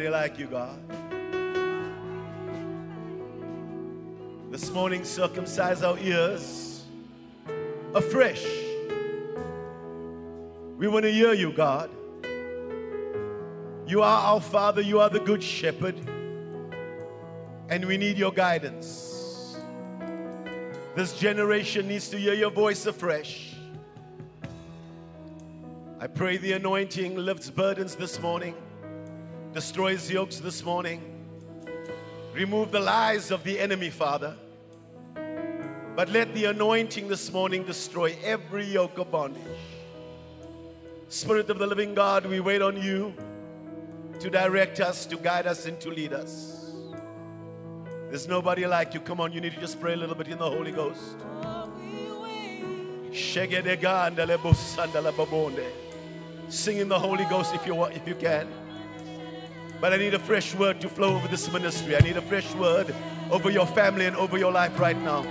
nobody like you, God. This morning, circumcise our ears afresh. We want to hear you, God. You are our Father, you are the Good Shepherd, and we need your guidance. This generation needs to hear your voice afresh. I pray the anointing lifts burdens this morning, destroys yokes this morning. Remove the lies of the enemy, Father. But let the anointing this morning destroy every yoke of bondage. Spirit of the living God, we wait on you to direct us, to guide us, and to lead us. There's nobody like you. Come on, you need to just pray a little bit in the Holy Ghost. Sing in the Holy Ghost if you want, if you can. But I need a fresh word to flow over this ministry. I need a fresh word over your family and over your life right now.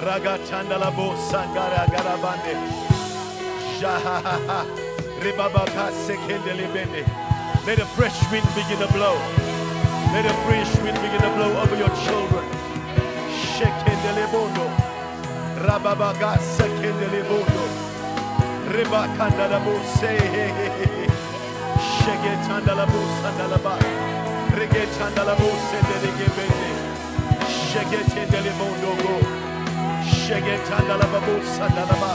Ragatandalabo sangara garabande. Jahaha. Ribabaka sekendelebende. Let a fresh wind begin to blow. Let a fresh wind begin to blow over your children. Shekendelebondo. Rababaga sekendelebondo. Ribakandalabo se. Shegetandalabo sandalaba. Regetandalabo sendelegebende. Shegetendelemondo go. Shegetandalabo sandalaba.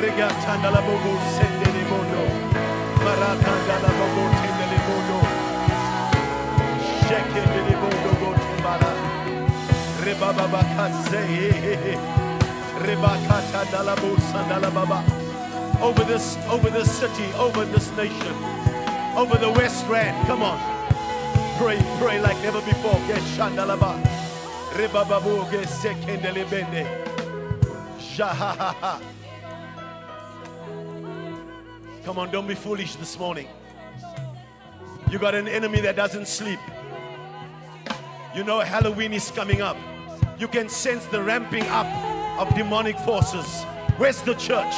Regatandalabo sendelebondo. Maratandalabo tendelebondo. Shekendelebondo go timbara. Rebababakase. Rebakatandalabo sandalababa. Over this, over this city, over this nation, over the West Rand. Come on. Pray, pray like never before. Get. Rebababu get. Come on, don't be foolish this morning. You got an enemy that doesn't sleep. You know Halloween is coming up. You can sense the ramping up of demonic forces. Where's the church?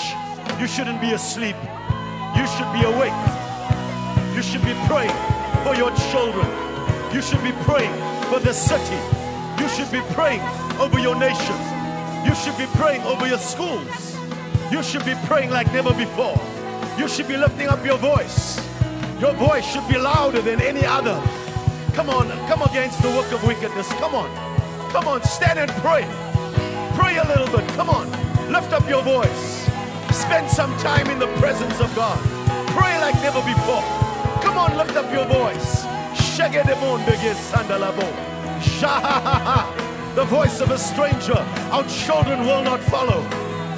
You shouldn't be asleep. You should be awake. You should be praying for your children. You should be praying for the city. You should be praying over your nation. You should be praying over your schools. You should be praying like never before. You should be lifting up your voice. Your voice should be louder than any other. Come on, come against the work of wickedness. Come on, come on, stand and pray. Pray a little bit. Come on, lift up your voice. Spend some time in the presence of God. Pray like never before. Come on, lift up your voice. The voice of a stranger, our children will not follow.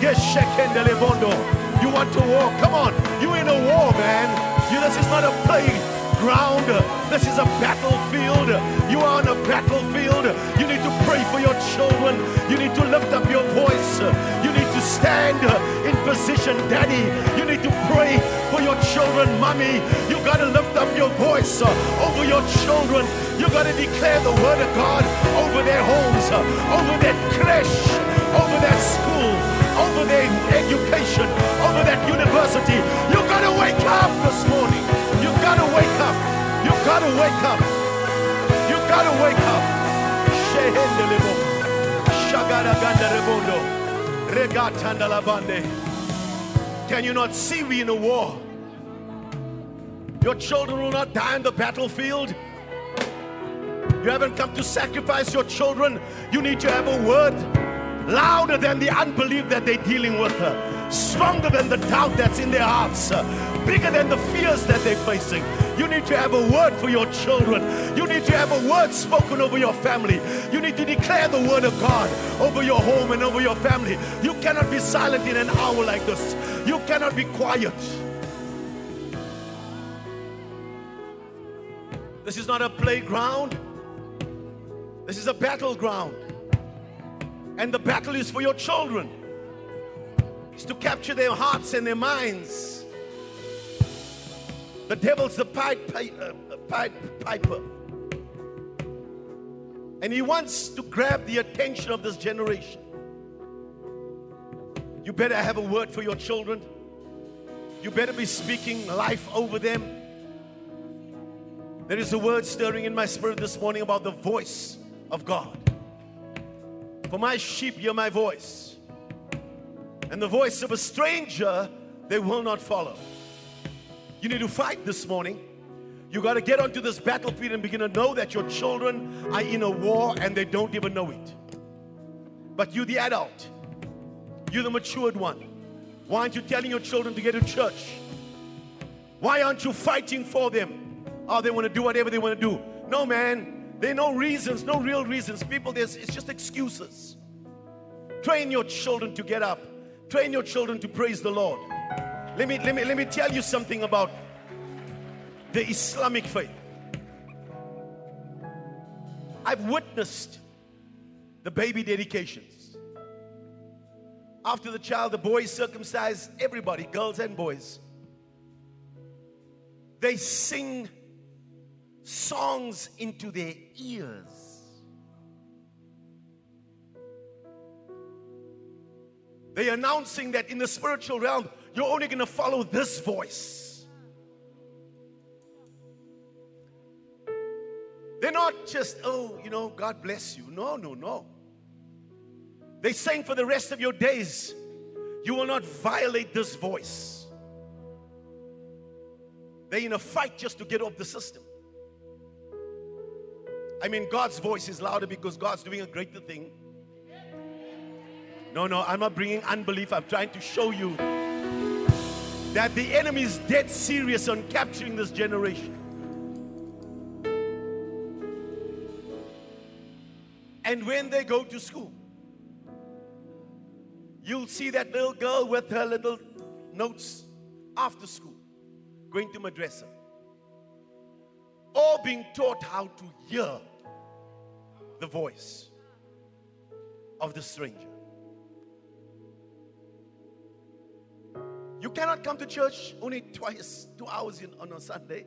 You want to war? Come on, you in a war, man. You, this is not a playground. This is a battlefield. You are on a battlefield. You need to pray for your children. You need to lift up your voice. You need to stand in position, daddy. You need to pray for your children, mommy. You got to lift up your voice uh, over your children. You got to declare the word of God over their homes, uh, over their creche, over their school, over their education, over that university. You got to wake up this morning. You got to wake up. You got to wake up. You got to wake up. Regatandalabande. Can you not see we in a war? Your children will not die on the battlefield. You haven't come to sacrifice your children. You need to have a word louder than the unbelief that they're dealing with, uh, stronger than the doubt that's in their hearts, bigger than the fears that they're facing. You need to have a word for your children. You need to have a word spoken over your family. You need to declare the word of God over your home and over your family. You cannot be silent in an hour like this. You cannot be quiet. This is not a playground. This is a battleground. And the battle is for your children. It's to capture their hearts and their minds. The devil's the pied, pi- uh, pied piper. And he wants to grab the attention of this generation. You better have a word for your children. You better be speaking life over them. There is a word stirring in my spirit this morning about the voice of God. For my sheep hear my voice, and the voice of a stranger they will not follow. You need to fight this morning. You got to get onto this battlefield and begin to know that your children are in a war and they don't even know it. But you, the adult, you're the matured one. Why aren't you telling your children to get to church? Why aren't you fighting for them? Oh, they want to do whatever they want to do. No, man. There are no reasons, no real reasons. People, there's, it's just excuses. Train your children to get up. Train your children to praise the Lord. Let me, let me, let me tell you something about the Islamic faith. I've witnessed the baby dedications. After the child, the boy is circumcised, everybody, girls and boys, they sing songs into their ears. They're announcing that in the spiritual realm, you're only going to follow this voice. They're not just, oh, you know, God bless you. No, no, no. They saying for the rest of your days, you will not violate this voice. They're in a fight just to get off the system. I mean, God's voice is louder because God's doing a greater thing. No, no, I'm not bringing unbelief. I'm trying to show you that the enemy is dead serious on capturing this generation. And when they go to school, you'll see that little girl with her little notes after school going to madrasa. All being taught how to hear the voice of the stranger. You cannot come to church only twice, two hours in, on a Sunday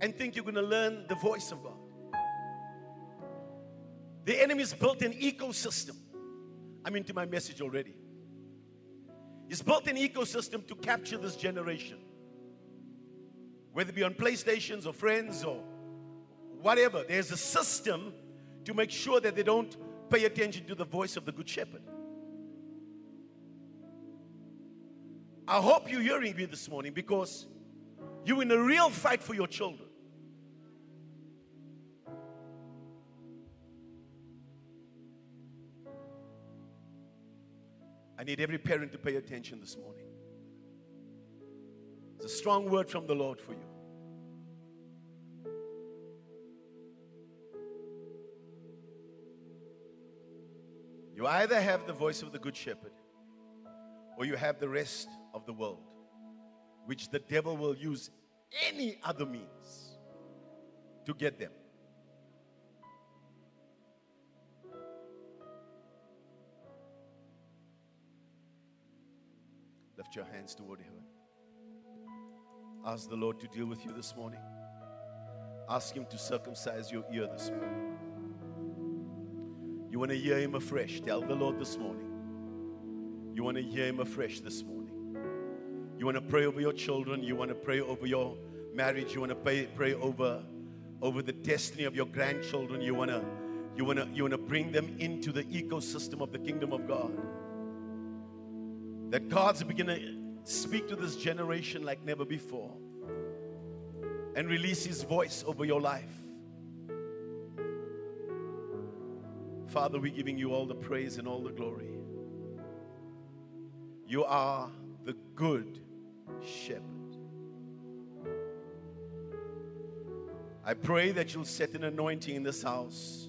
and think you're going to learn the voice of God. The enemy's built an ecosystem. I'm into my message already. He's built an ecosystem to capture this generation. Whether it be on PlayStations or friends or whatever, there's a system to make sure that they don't pay attention to the voice of the Good Shepherd. I hope you're hearing me this morning because you're in a real fight for your children. I need every parent to pay attention this morning. It's a strong word from the Lord for you. You either have the voice of the Good Shepherd or you have the rest of the world, which the devil will use any other means to get them. Lift your hands toward heaven. Ask the Lord to deal with you this morning. Ask Him to circumcise your ear this morning. You want to hear Him afresh. Tell the Lord this morning. You want to hear Him afresh this morning. You want to pray over your children. You want to pray over your marriage. You want to pray, pray over, over the destiny of your grandchildren. You want to you want to you want to bring them into the ecosystem of the kingdom of God. That God's beginning to speak to this generation like never before and release his voice over your life. Father, we're giving you all the praise and all the glory. You are the good shepherd. I pray that you'll set an anointing in this house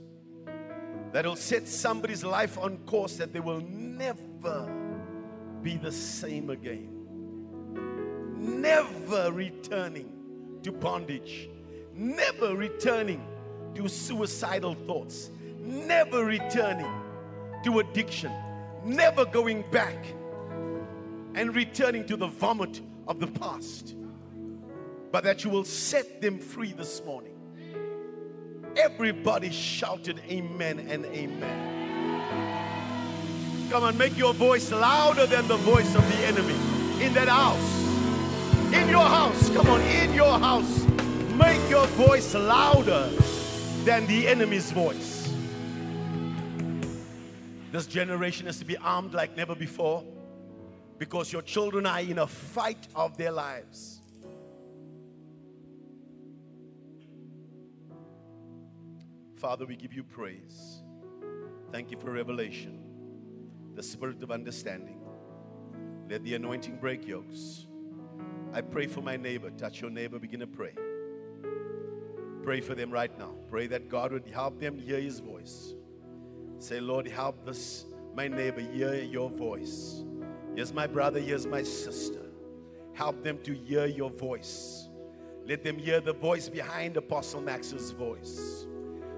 that'll set somebody's life on course that they will never be the same again. Never returning to bondage, never returning to suicidal thoughts, never returning to addiction, never going back and returning to the vomit of the past, but that you will set them free this morning. Everybody shouted amen and amen. Come on, make your voice louder than the voice of the enemy in that house. In your house, come on, in your house, make your voice louder than the enemy's voice. This generation has to be armed like never before because your children are in a fight of their lives. Father, we give you praise. Thank you for revelation, the spirit of understanding. Let the anointing break yokes. I pray for my neighbor. Touch your neighbor, begin to pray. Pray for them right now. Pray that God would help them hear his voice. Say, Lord, help this, my neighbor, hear your voice. Here's my brother, here's my sister. Help them to hear your voice. Let them hear the voice behind Apostle Max's voice.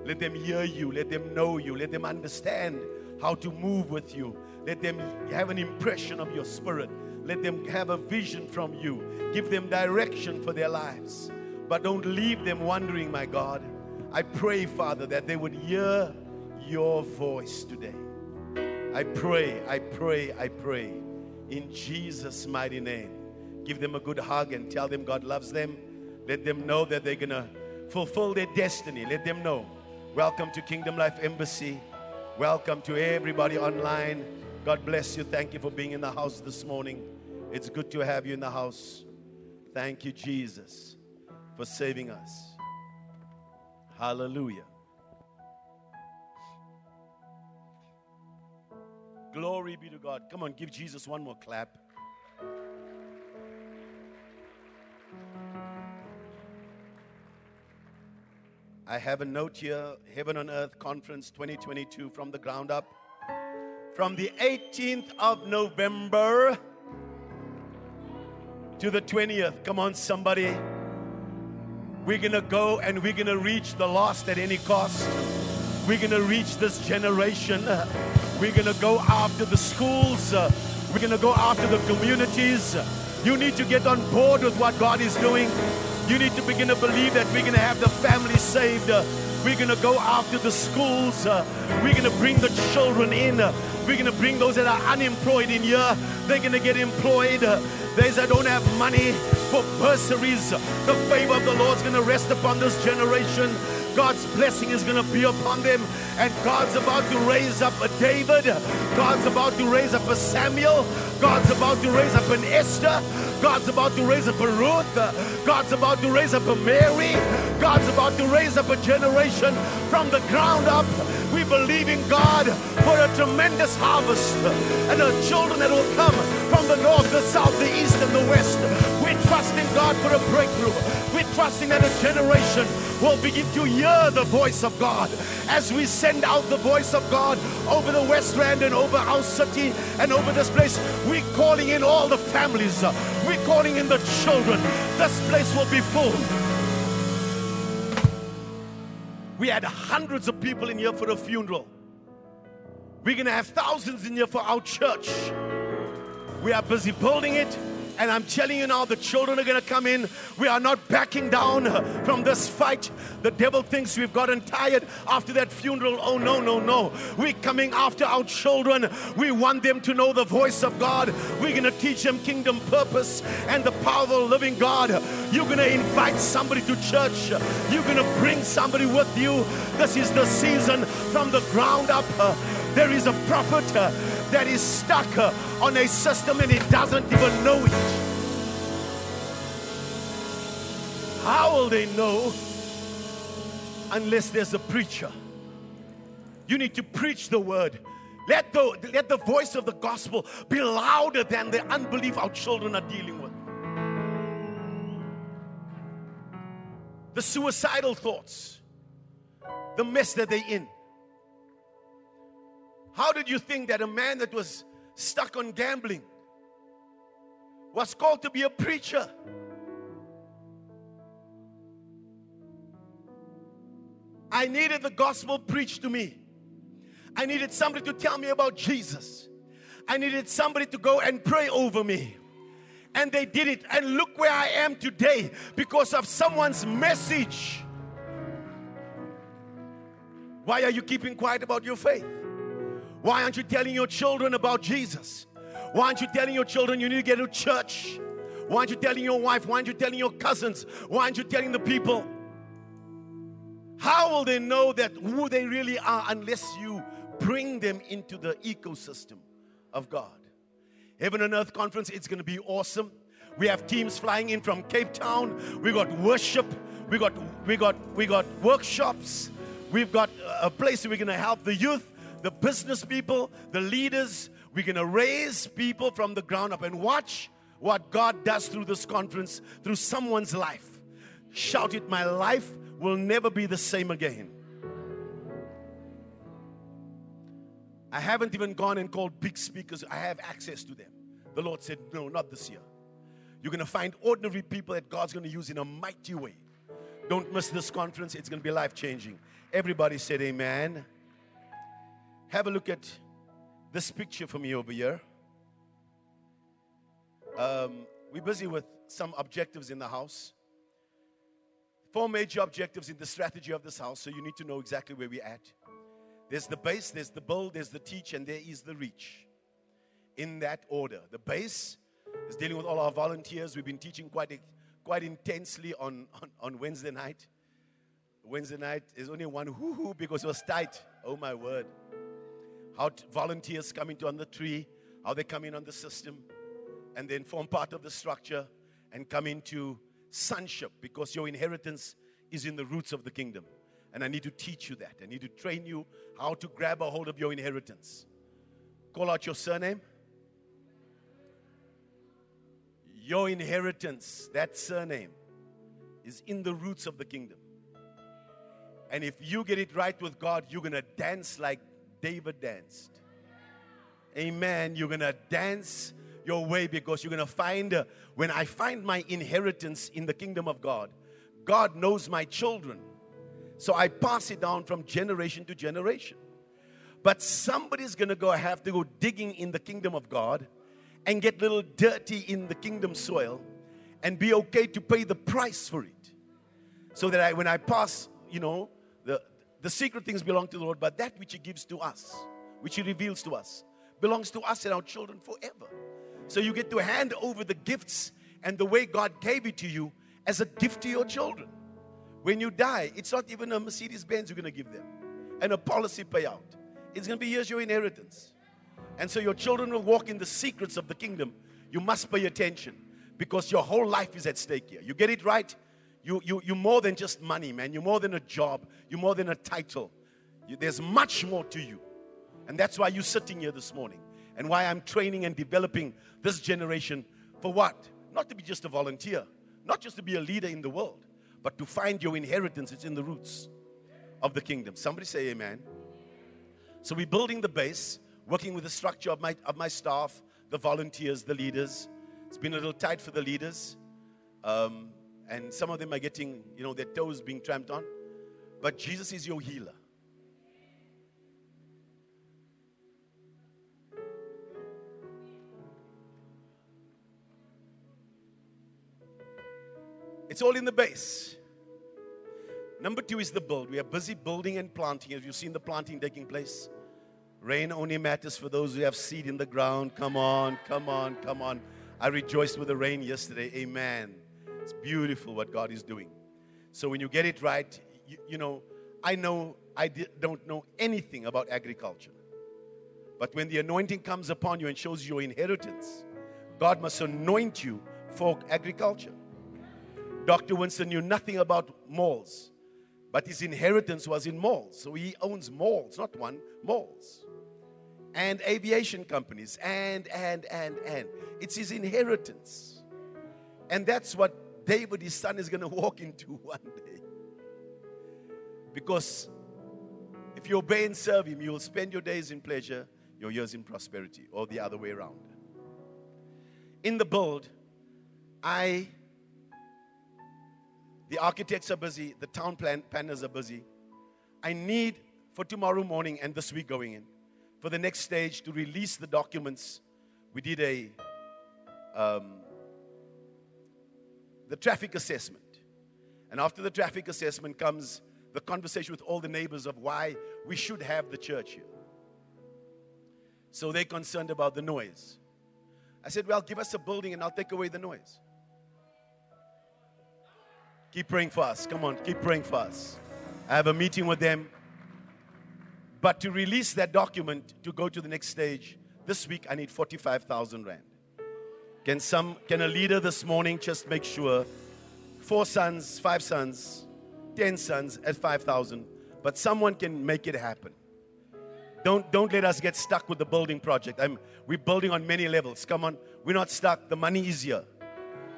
Let them hear you. Let them know you. Let them understand how to move with you. Let them have an impression of your spirit. Let them have a vision from you. Give them direction for their lives. But don't leave them wondering, my God. I pray, Father, that they would hear your voice today. I pray, I pray, I pray in Jesus' mighty name. Give them a good hug and tell them God loves them. Let them know that they're going to fulfill their destiny. Let them know. Welcome to Kingdom Life Embassy. Welcome to everybody online. God bless you. Thank you for being in the house this morning. It's good to have you in the house. Thank you, Jesus for saving us. Hallelujah. Glory be to God. Come on, give Jesus one more clap. I have a note here Heaven on Earth Conference 2022 from the ground up. From the 18th of November to the 20th. Come on, somebody. We're going to go and we're going to reach the lost at any cost. We're going to reach this generation. We're going to go after the schools. Uh, we're going to go after the communities. You need to get on board with what God is doing. You need to begin to believe that we're going to have the family saved. Uh, we're going to go after the schools. Uh, we're going to bring the children in. We're going to bring those that are unemployed in here. They're going to get employed. Those that don't have money for bursaries, the favor of the Lord is going to rest upon this generation. God's blessing is going to be upon them. And God's about to raise up a David. God's about to raise up a Samuel. God's about to raise up an Esther. God's about to raise up a Ruth. God's about to raise up a Mary. God's about to raise up a generation from the ground up. We believe in God for a tremendous harvest and the children that will come from the north, the south, the east, and the west. We trust in God for a breakthrough. We're trusting that a generation will begin to hear the voice of God as we send out the voice of God over the West Rand and over our city and over this place. We're calling in all the families. We're calling in the children. This place will be full. We had hundreds of people in here for a funeral. We're going to have thousands in here for our church. We are busy building it. And I'm telling you now, the children are going to come in. We are not backing down from this fight. The devil thinks we've gotten tired after that funeral. Oh, no, no, no. We're coming after our children. We want them to know the voice of God. We're going to teach them kingdom purpose and the power of the living God. You're going to invite somebody to church. You're going to bring somebody with you. This is the season from the ground up. There is a prophet that is stuck uh, on a system and he doesn't even know it. How will they know unless there's a preacher? You need to preach the word. Let the, let the voice of the gospel be louder than the unbelief our children are dealing with. The suicidal thoughts, the mess that they're in. How did you think that a man that was stuck on gambling was called to be a preacher? I needed the gospel preached to me. I needed somebody to tell me about Jesus. I needed somebody to go and pray over me. And they did it. And look where I am today because of someone's message. Why are you keeping quiet about your faith? Why aren't you telling your children about Jesus? Why aren't you telling your children you need to get to church? Why aren't you telling your wife? Why aren't you telling your cousins? Why aren't you telling the people? How will they know that who they really are unless you bring them into the ecosystem of God? Heaven and Earth Conference, it's going to be awesome. We have teams flying in from Cape Town. We got worship. We got we got we got workshops. We've got a place where we're going to help the youth, the business people, the leaders. We're going to raise people from the ground up and watch what God does through this conference, through someone's life. Shout it, my life will never be the same again. I haven't even gone and called big speakers. I have access to them. The Lord said, No, not this year. You're going to find ordinary people that God's going to use in a mighty way. Don't miss this conference, it's going to be life changing. Everybody said, Amen. Have a look at this picture for me over here. Um, we're busy with some objectives in the house. Four major objectives in the strategy of this house, so you need to know exactly where we're at. There's the base, there's the build, there's the teach, and there is the reach. In that order. The base is dealing with all our volunteers. We've been teaching quite, quite intensely on, on, on Wednesday night. Wednesday night is only one hoo hoo because it was tight. Oh my word. How t- volunteers come into on the tree, how they come in on the system, and then form part of the structure and come into sonship because your inheritance is in the roots of the kingdom. And I need to teach you that. I need to train you how to grab a hold of your inheritance. Call out your surname. Your inheritance, that surname, is in the roots of the kingdom. And if you get it right with God, you're going to dance like David danced. Amen. You're going to dance your way because you're going to find, uh, when I find my inheritance in the kingdom of God, God knows my children. So I pass it down from generation to generation. But somebody's going to go have to go digging in the kingdom of God and get little dirty in the kingdom soil and be okay to pay the price for it. So that I, when I pass, you know, the, secret things belong to the Lord, but that which He gives to us, which He reveals to us, belongs to us and our children forever. So you get to hand over the gifts and the way God gave it to you as a gift to your children. When you die, it's not even a Mercedes Benz you're going to give them and a policy payout. It's going to be here's your inheritance. And so your children will walk in the secrets of the kingdom. You must pay attention because your whole life is at stake here. You get it right, you, you, you're more than just money, man. You're more than a job, you're more than a title. You, there's much more to you. And that's why you're sitting here this morning and why I'm training and developing this generation for what? Not to be just a volunteer, not just to be a leader in the world, but to find your inheritance. It's in the roots of the kingdom. Somebody say amen. So we're building the base, working with the structure of my, of my staff, the volunteers, the leaders. It's been a little tight for the leaders. Um, and some of them are getting, you know, their toes being tramped on. But Jesus is your healer. It's all in the base. Number two is the build. We are busy building and planting. Have you seen the planting taking place? Rain only matters for those who have seed in the ground. Come on, come on, come on. I rejoiced with the rain yesterday. Amen. It's beautiful what God is doing. So when you get it right, you, you know, I know I don't know anything about agriculture. But when the anointing comes upon you and shows your inheritance, God must anoint you for agriculture. Dr. Winston knew nothing about malls, but his inheritance was in malls. So he owns malls, not one, malls. And aviation companies, and, and, and, and. It's his inheritance. And that's what David, his son, is going to walk into one day. Because if you obey and serve him, you will spend your days in pleasure, your years in prosperity, or the other way around. In the build, I the architects are busy. The town plan- planners are busy. I need for tomorrow morning and this week going in for the next stage to release the documents. We did a um, the traffic assessment, and after the traffic assessment comes the conversation with all the neighbors of why we should have the church here. So they're concerned about the noise. I said, Well, give us a building and I'll take away the noise. Keep praying for us. Come on, keep praying for us. I have a meeting with them. But to release that document to go to the next stage, this week I need 45,000 Rand. Can some can a leader this morning just make sure four sons, five sons, ten sons at 5,000, but someone can make it happen. Don't, don't let us get stuck with the building project. I'm, we're building on many levels. Come on, we're not stuck. The money is here.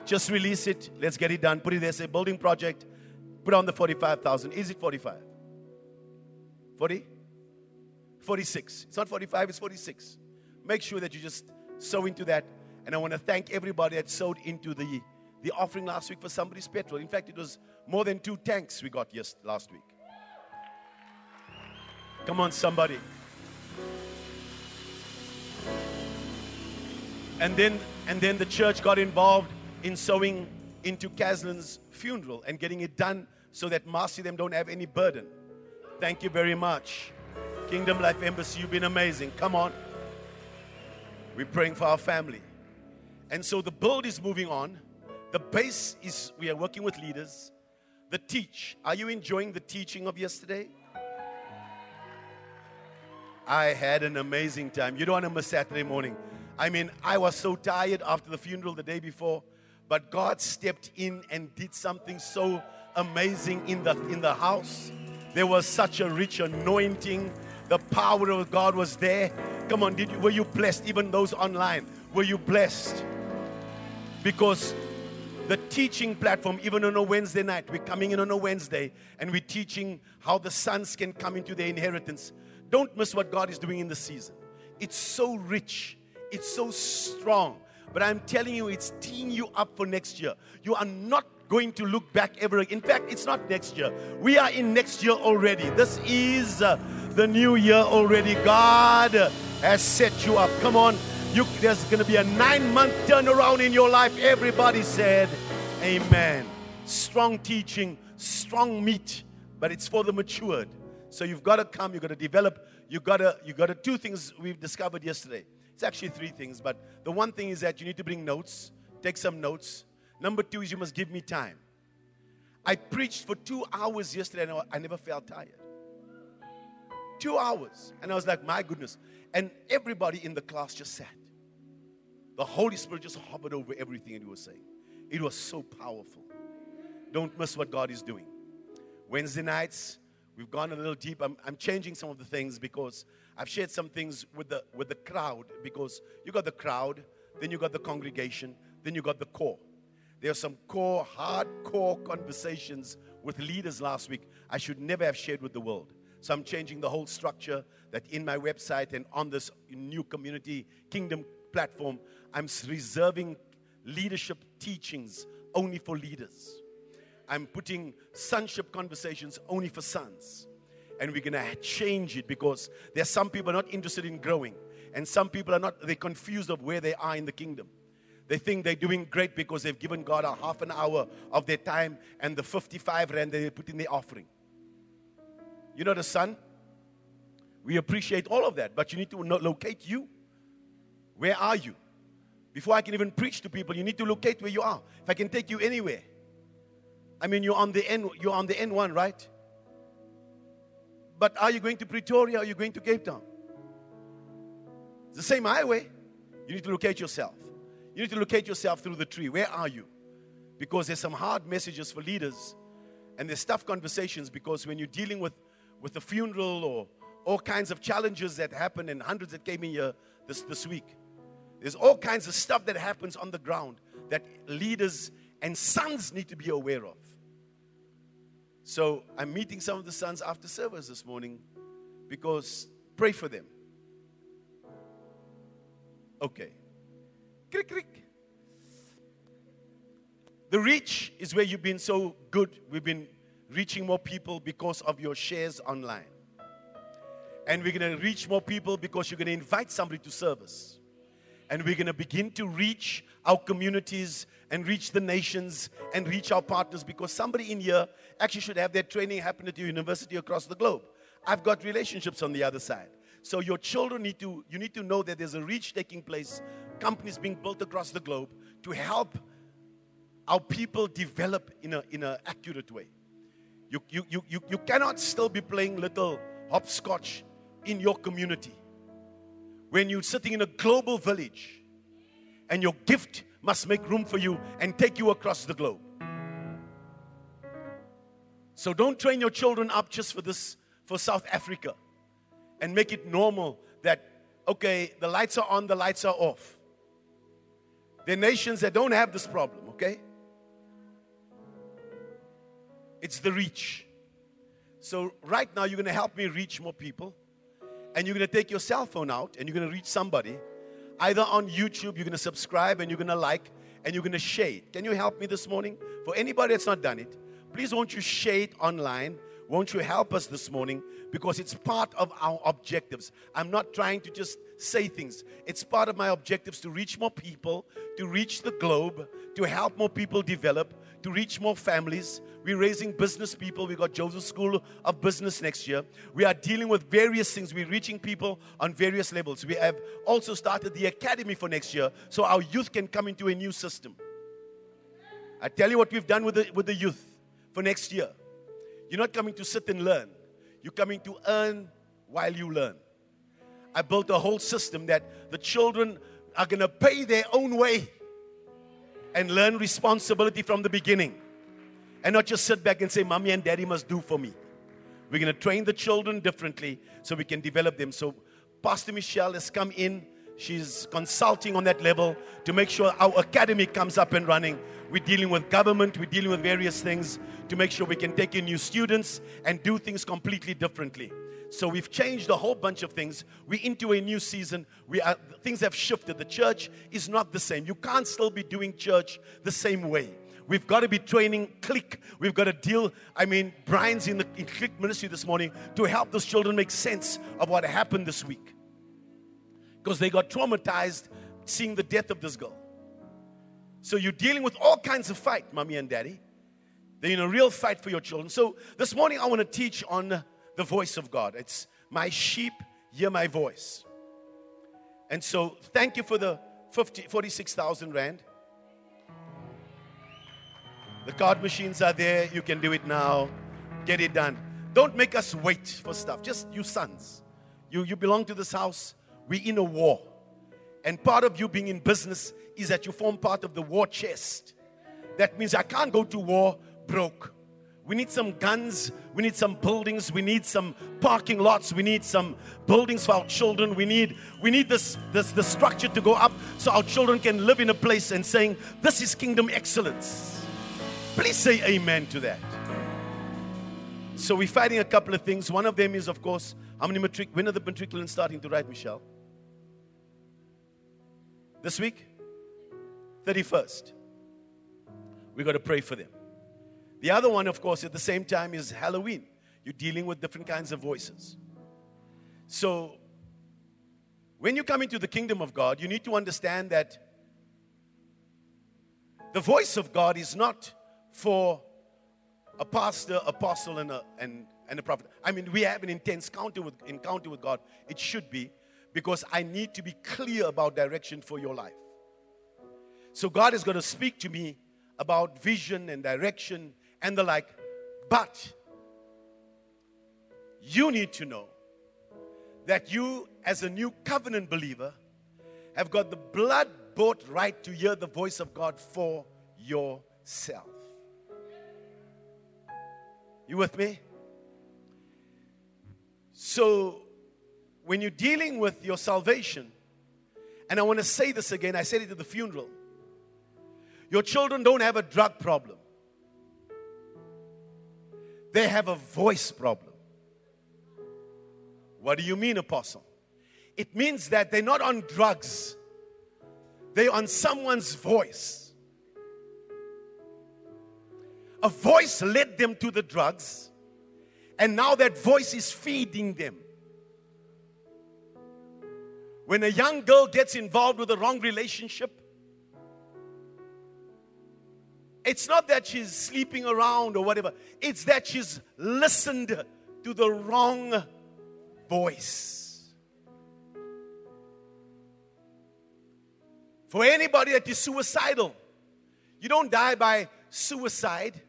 Just release it. Let's get it done. Put it there. Say building project. Put on the 45,000. Is it 45? 40? 46. It's not 45, it's 46. Make sure that you just sow into that. And I want to thank everybody that sowed into the, the offering last week for somebody's petrol. In fact, it was more than two tanks we got yes, last week. Come on, somebody. And then, and then the church got involved in sowing into Caslin's funeral and getting it done so that Marcy them don't have any burden. Thank you very much. Kingdom Life Embassy, you've been amazing. Come on. We're praying for our family. And so the build is moving on. The base is we are working with leaders. The teach. Are you enjoying the teaching of yesterday? I had an amazing time. You don't want to miss Saturday morning. I mean, I was so tired after the funeral the day before, but God stepped in and did something so amazing in the in the house. There was such a rich anointing. The power of God was there. Come on, did you, were you blessed? Even those online, were you blessed? Because the teaching platform, even on a Wednesday night, we're coming in on a Wednesday and we're teaching how the sons can come into their inheritance. Don't miss what God is doing in the season. It's so rich. It's so strong. But I'm telling you, it's teeing you up for next year. You are not going to look back ever again. In fact, it's not next year. We are in next year already. This is uh, the new year already. God has set you up. Come on. You, there's going to be a nine month turnaround in your life. Everybody said, Amen. Strong teaching, strong meat, but it's for the matured. So you've got to come, you've got to develop, you've got to, you've got to, two things we've discovered yesterday. It's actually three things, but the one thing is that you need to bring notes, take some notes. Number two is you must give me time. I preached for two hours yesterday and I never felt tired. Two hours. And I was like, my goodness. And everybody in the class just sat. The Holy Spirit just hovered over everything that he was saying. It was so powerful. Don't miss what God is doing. Wednesday nights, we've gone a little deep. I'm, I'm changing some of the things because I've shared some things with the with the crowd because you got the crowd, then you got the congregation, then you got the core. There are some core, hardcore conversations with leaders last week I should never have shared with the world. So I'm changing the whole structure that in my website and on this new community kingdom platform, I'm reserving leadership teachings only for leaders. I'm putting sonship conversations only for sons. And we're going to change it because there are some people not interested in growing and some people are not they're confused of where they are in the kingdom. They think they're doing great because they've given god a half an hour of their time and the 55 rand they put in the offering. You know the son we appreciate all of that but you need to locate you. Where are you before i can even preach to people you need to locate where you are if i can take you anywhere i mean you're on the n you're on the n1 right but are you going to Pretoria or are you going to Cape Town? It's the same highway. You need to locate yourself. You need to locate yourself through the tree. Where are you? Because there's some hard messages for leaders and there's tough conversations because when you're dealing with, with a funeral or all kinds of challenges that happen and hundreds that came in here this, this week, there's all kinds of stuff that happens on the ground that leaders and sons need to be aware of. So I'm meeting some of the sons after service this morning because pray for them. Okay. Crick, crick. The reach is where you've been so good. We've been reaching more people because of your shares online. And we're going to reach more people because you're going to invite somebody to service. And we're going to begin to reach our communities and reach the nations and reach our partners because somebody in here actually should have their training happen at your university across the globe. I've got relationships on the other side. So your children need to you need to know that there's a reach taking place, companies being built across the globe to help our people develop in a in an accurate way. You, you, you, you, you cannot still be playing little hopscotch in your community. When you're sitting in a global village and your gift must make room for you and take you across the globe. So don't train your children up just for this, for South Africa and make it normal that, okay, the lights are on, the lights are off. There are nations that don't have this problem, okay? It's the reach. So, right now, you're going to help me reach more people. And you're going to take your cell phone out and you're going to reach somebody. Either on YouTube, you're going to subscribe and you're going to like and you're going to share. Can you help me this morning? For anybody that's not done it, please won't you share it online won't you help us this morning? Because it's part of our objectives. I'm not trying to just say things, it's part of my objectives to reach more people, to reach the globe, to help more people develop, to reach more families. We're raising business people. We got Joseph School of Business next year. We are dealing with various things. We're reaching people on various levels. We have also started the academy for next year so our youth can come into a new system. I tell you what we've done with the, with the youth for next year. You're not coming to sit and learn, you're coming to earn while you learn. I built a whole system that the children are going to pay their own way and learn responsibility from the beginning and not just sit back and say, Mommy and Daddy must do for me. We're going to train the children differently so we can develop them. So, Pastor Michelle has come in. She's consulting on that level to make sure our academy comes up and running. We're dealing with government, we're dealing with various things to make sure we can take in new students and do things completely differently. So we've changed a whole bunch of things. We're into a new season. We are, things have shifted. The church is not the same. You can't still be doing church the same way. We've got to be training click. We've got to deal. I mean, Brian's in the in click ministry this morning to help those children make sense of what happened this week. Because they got traumatized seeing the death of this girl. So you're dealing with all kinds of fight, mommy and daddy. They're in a real fight for your children. So this morning I want to teach on the voice of God. It's my sheep hear my voice. And so thank you for the 50, 46,000 Rand. The card machines are there. You can do it now. Get it done. Don't make us wait for stuff. Just you sons. You, you belong to this house. We're in a war. And part of you being in business is that you form part of the war chest. That means I can't go to war broke. We need some guns. We need some buildings. We need some parking lots. We need some buildings for our children. We need we need this, this the structure to go up so our children can live in a place and saying, This is kingdom excellence. Please say amen to that. So we're fighting a couple of things. One of them is, of course, how many matric when are the matriculants starting to write, Michelle? This week? 31st. We got to pray for them. The other one, of course, at the same time is Halloween. You're dealing with different kinds of voices. So, when you come into the kingdom of God, you need to understand that the voice of God is not for a pastor, apostle, and a, and, and a prophet. I mean, we have an intense with, encounter with God. It should be because I need to be clear about direction for your life. So, God is going to speak to me about vision and direction and the like. But you need to know that you, as a new covenant believer, have got the blood bought right to hear the voice of God for yourself. You with me? So, when you're dealing with your salvation, and I want to say this again, I said it at the funeral. Your children don't have a drug problem. They have a voice problem. What do you mean, apostle? It means that they're not on drugs, they're on someone's voice. A voice led them to the drugs, and now that voice is feeding them. When a young girl gets involved with a wrong relationship, It's not that she's sleeping around or whatever, it's that she's listened to the wrong voice. For anybody that is suicidal, You don't die by suicide.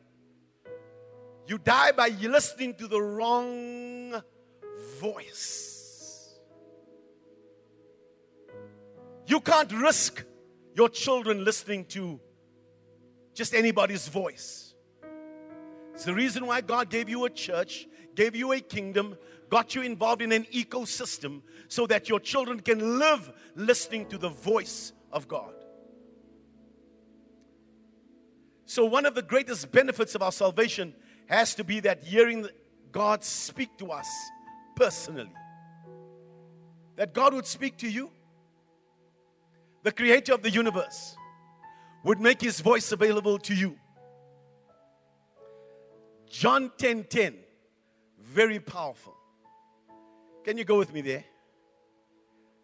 You die by listening to the wrong voice. You can't risk your children listening to just anybody's voice. It's the reason why God gave you a church, gave you a kingdom, got you involved in an ecosystem so that your children can live listening to the voice of God. So, one of the greatest benefits of our salvation has to be that hearing God speak to us personally. That God would speak to you, the creator of the universe, would make his voice available to you. John 10 10, very powerful. Can you go with me there?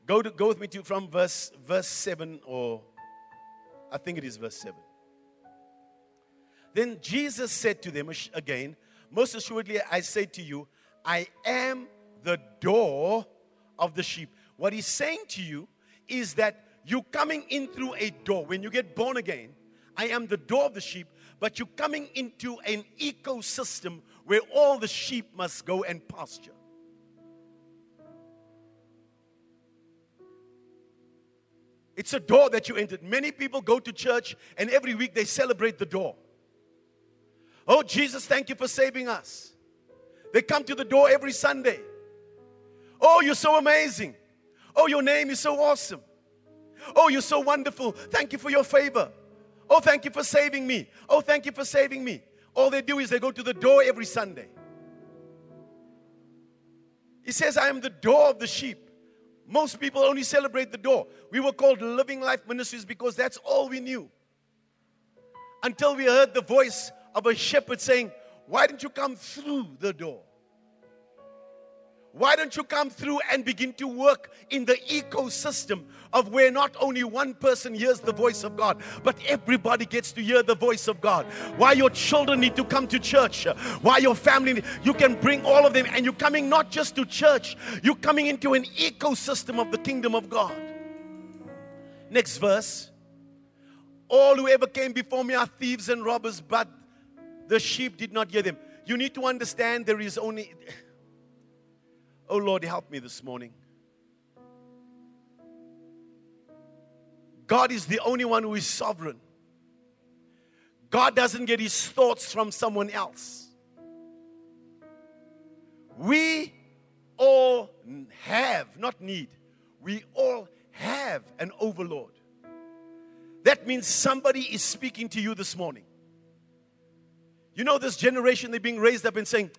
Go, to, go with me to from verse, verse 7, or I think it is verse 7. Then Jesus said to them again, Most assuredly, I say to you, I am the door of the sheep. What he's saying to you is that you coming in through a door. When you get born again, I am the door of the sheep, but you're coming into an ecosystem where all the sheep must go and pasture. It's a door that you entered. Many people go to church and every week they celebrate the door. Oh, Jesus, thank you for saving us. They come to the door every Sunday. Oh, you're so amazing. Oh, your name is so awesome. Oh, you're so wonderful. Thank you for your favor. Oh, thank you for saving me. Oh, thank you for saving me. All they do is they go to the door every Sunday. He says, I am the door of the sheep. Most people only celebrate the door. We were called Living Life Ministries because that's all we knew. Until we heard the voice of a shepherd saying, Why didn't you come through the door? Why don't you come through and begin to work in the ecosystem of where not only one person hears the voice of God, but everybody gets to hear the voice of God? Why your children need to come to church? Why your family, you can bring all of them, and you're coming not just to church, you're coming into an ecosystem of the kingdom of God. Next verse. All who ever came before me are thieves and robbers, but the sheep did not hear them. You need to understand there is only. Oh Lord, help me this morning. God is the only one who is sovereign. God doesn't get his thoughts from someone else. We all have, not need, we all have an overlord. That means somebody is speaking to you this morning. You know, this generation, they're being raised up and saying,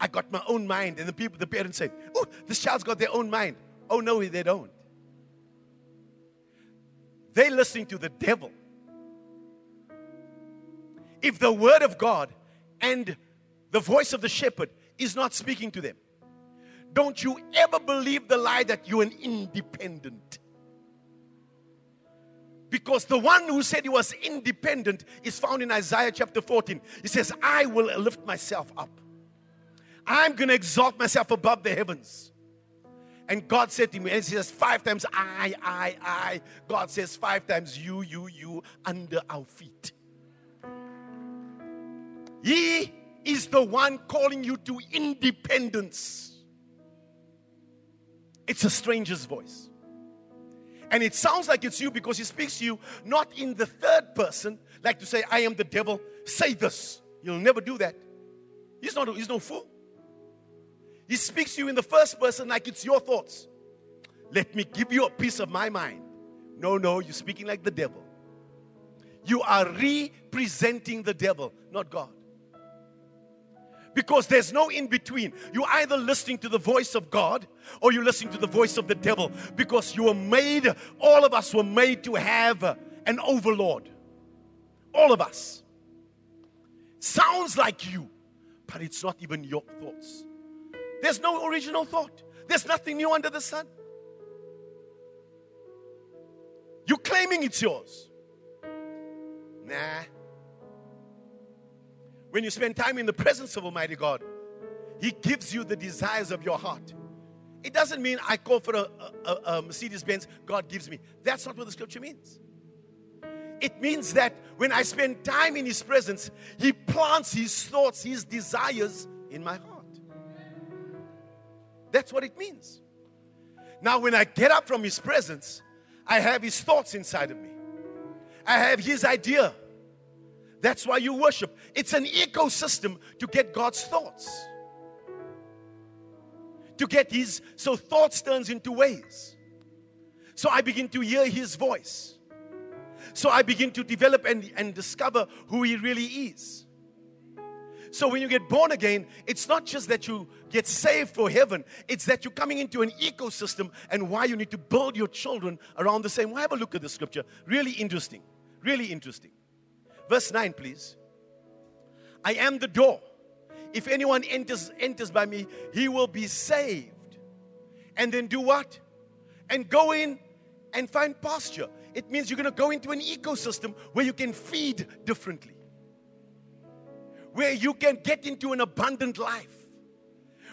I got my own mind. And the people, the parents say, Oh, this child's got their own mind. Oh, no, they don't. They're listening to the devil. If the word of God and the voice of the shepherd is not speaking to them, don't you ever believe the lie that you're an independent. Because the one who said he was independent is found in Isaiah chapter 14. He says, I will lift myself up. I'm going to exalt myself above the heavens. And God said to me, and he says five times, I, I, I. God says five times, you, you, you, under our feet. He is the one calling you to independence. It's a stranger's voice. And it sounds like it's you because he speaks to you not in the third person, like to say, I am the devil, say this. You'll never do that. He's not he's no fool. He speaks to you in the first person like it's your thoughts. Let me give you a piece of my mind. No, no, you're speaking like the devil. You are representing the devil, not God because there's no in between. You're either listening to the voice of God or you're listening to the voice of the devil because you were made, all of us were made to have an overlord. All of us. Sounds like you, but it's not even your thoughts. There's no original thought, there's nothing new under the sun. You're claiming it's yours. Nah. When you spend time in the presence of Almighty God, He gives you the desires of your heart. It doesn't mean I call for a, a, a um, Mercedes Benz, God gives me. That's not what the scripture means. It means that when I spend time in His presence, He plants His thoughts, His desires in my heart. That's what it means. Now, when I get up from His presence, I have His thoughts inside of me, I have His idea. That's why you worship. It's an ecosystem to get God's thoughts. To get His, so thoughts turns into ways. So I begin to hear His voice. So I begin to develop and, and discover who He really is. So when you get born again, it's not just that you get saved for heaven, it's that you're coming into an ecosystem and why you need to build your children around the same. Well, have a look at the scripture. Really interesting. Really interesting. Verse 9, please. I am the door. If anyone enters enters by me, he will be saved. And then do what? And go in and find pasture. It means you're going to go into an ecosystem where you can feed differently where you can get into an abundant life,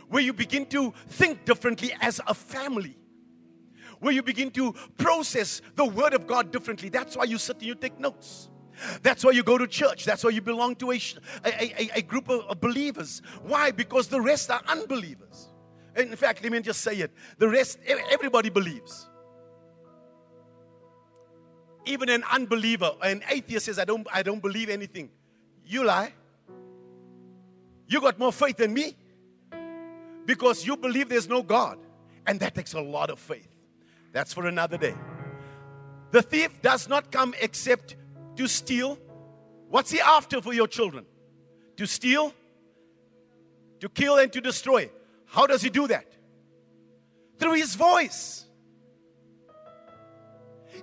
where you begin to think differently as a family, where you begin to process the Word of God differently. That's why you sit and you take notes. That's why you go to church. That's why you belong to a, a, a, a group of believers. Why? Because the rest are unbelievers. In fact, let me just say it the rest, everybody believes. Even an unbeliever, an atheist says, I don't, I don't believe anything. You lie. You got more faith than me because you believe there's no God. And that takes a lot of faith. That's for another day. The thief does not come except to steal. What's he after for your children? To steal, to kill, and to destroy. How does he do that? Through his voice.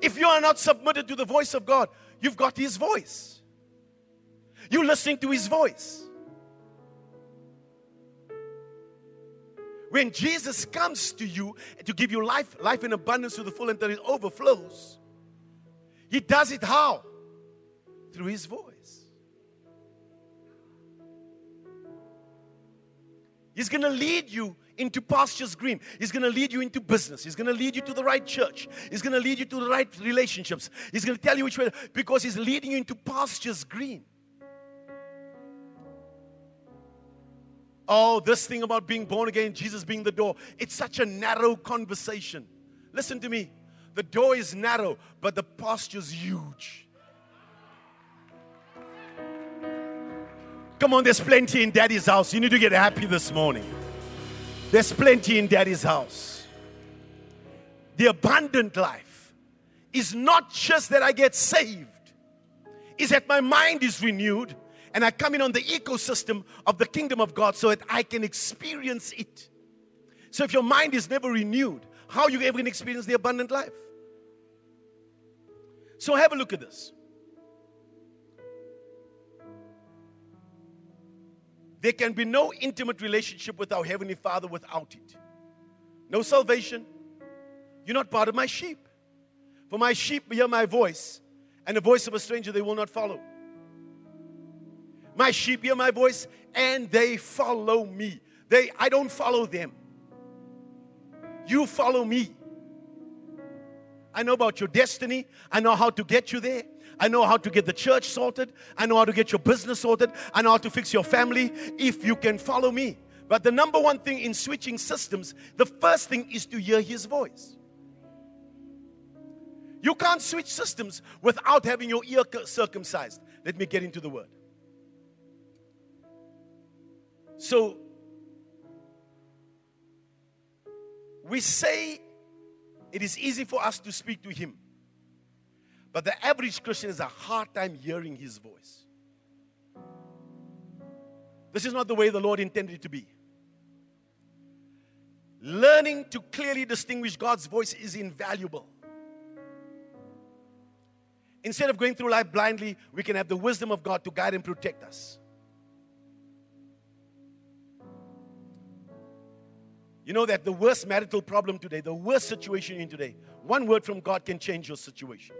If you are not submitted to the voice of God, you've got his voice. You're listening to his voice. When Jesus comes to you to give you life, life in abundance to the full until it overflows, He does it how? Through His voice. He's going to lead you into pastures green. He's going to lead you into business. He's going to lead you to the right church. He's going to lead you to the right relationships. He's going to tell you which way because he's leading you into pastures green. Oh, this thing about being born again, Jesus being the door. It's such a narrow conversation. Listen to me. The door is narrow, but the pasture's huge. Come on, there's plenty in daddy's house. You need to get happy this morning. There's plenty in daddy's house. The abundant life is not just that I get saved, is that my mind is renewed and I come in on the ecosystem of the kingdom of God so that I can experience it. So if your mind is never renewed, how are you ever going to experience the abundant life? So have a look at this. There can be no intimate relationship with our Heavenly Father without it. No salvation. You're not part of my sheep. For my sheep hear my voice, and the voice of a stranger they will not follow. My sheep hear my voice and they follow me. They I don't follow them. You follow me. I know about your destiny. I know how to get you there. I know how to get the church sorted. I know how to get your business sorted. I know how to fix your family if you can follow me. But the number one thing in switching systems, the first thing is to hear his voice. You can't switch systems without having your ear circumcised. Let me get into the word. So, we say it is easy for us to speak to Him, but the average Christian has a hard time hearing His voice. This is not the way the Lord intended it to be. Learning to clearly distinguish God's voice is invaluable. Instead of going through life blindly, we can have the wisdom of God to guide and protect us. You know that the worst marital problem today, the worst situation in today, one word from God can change your situation.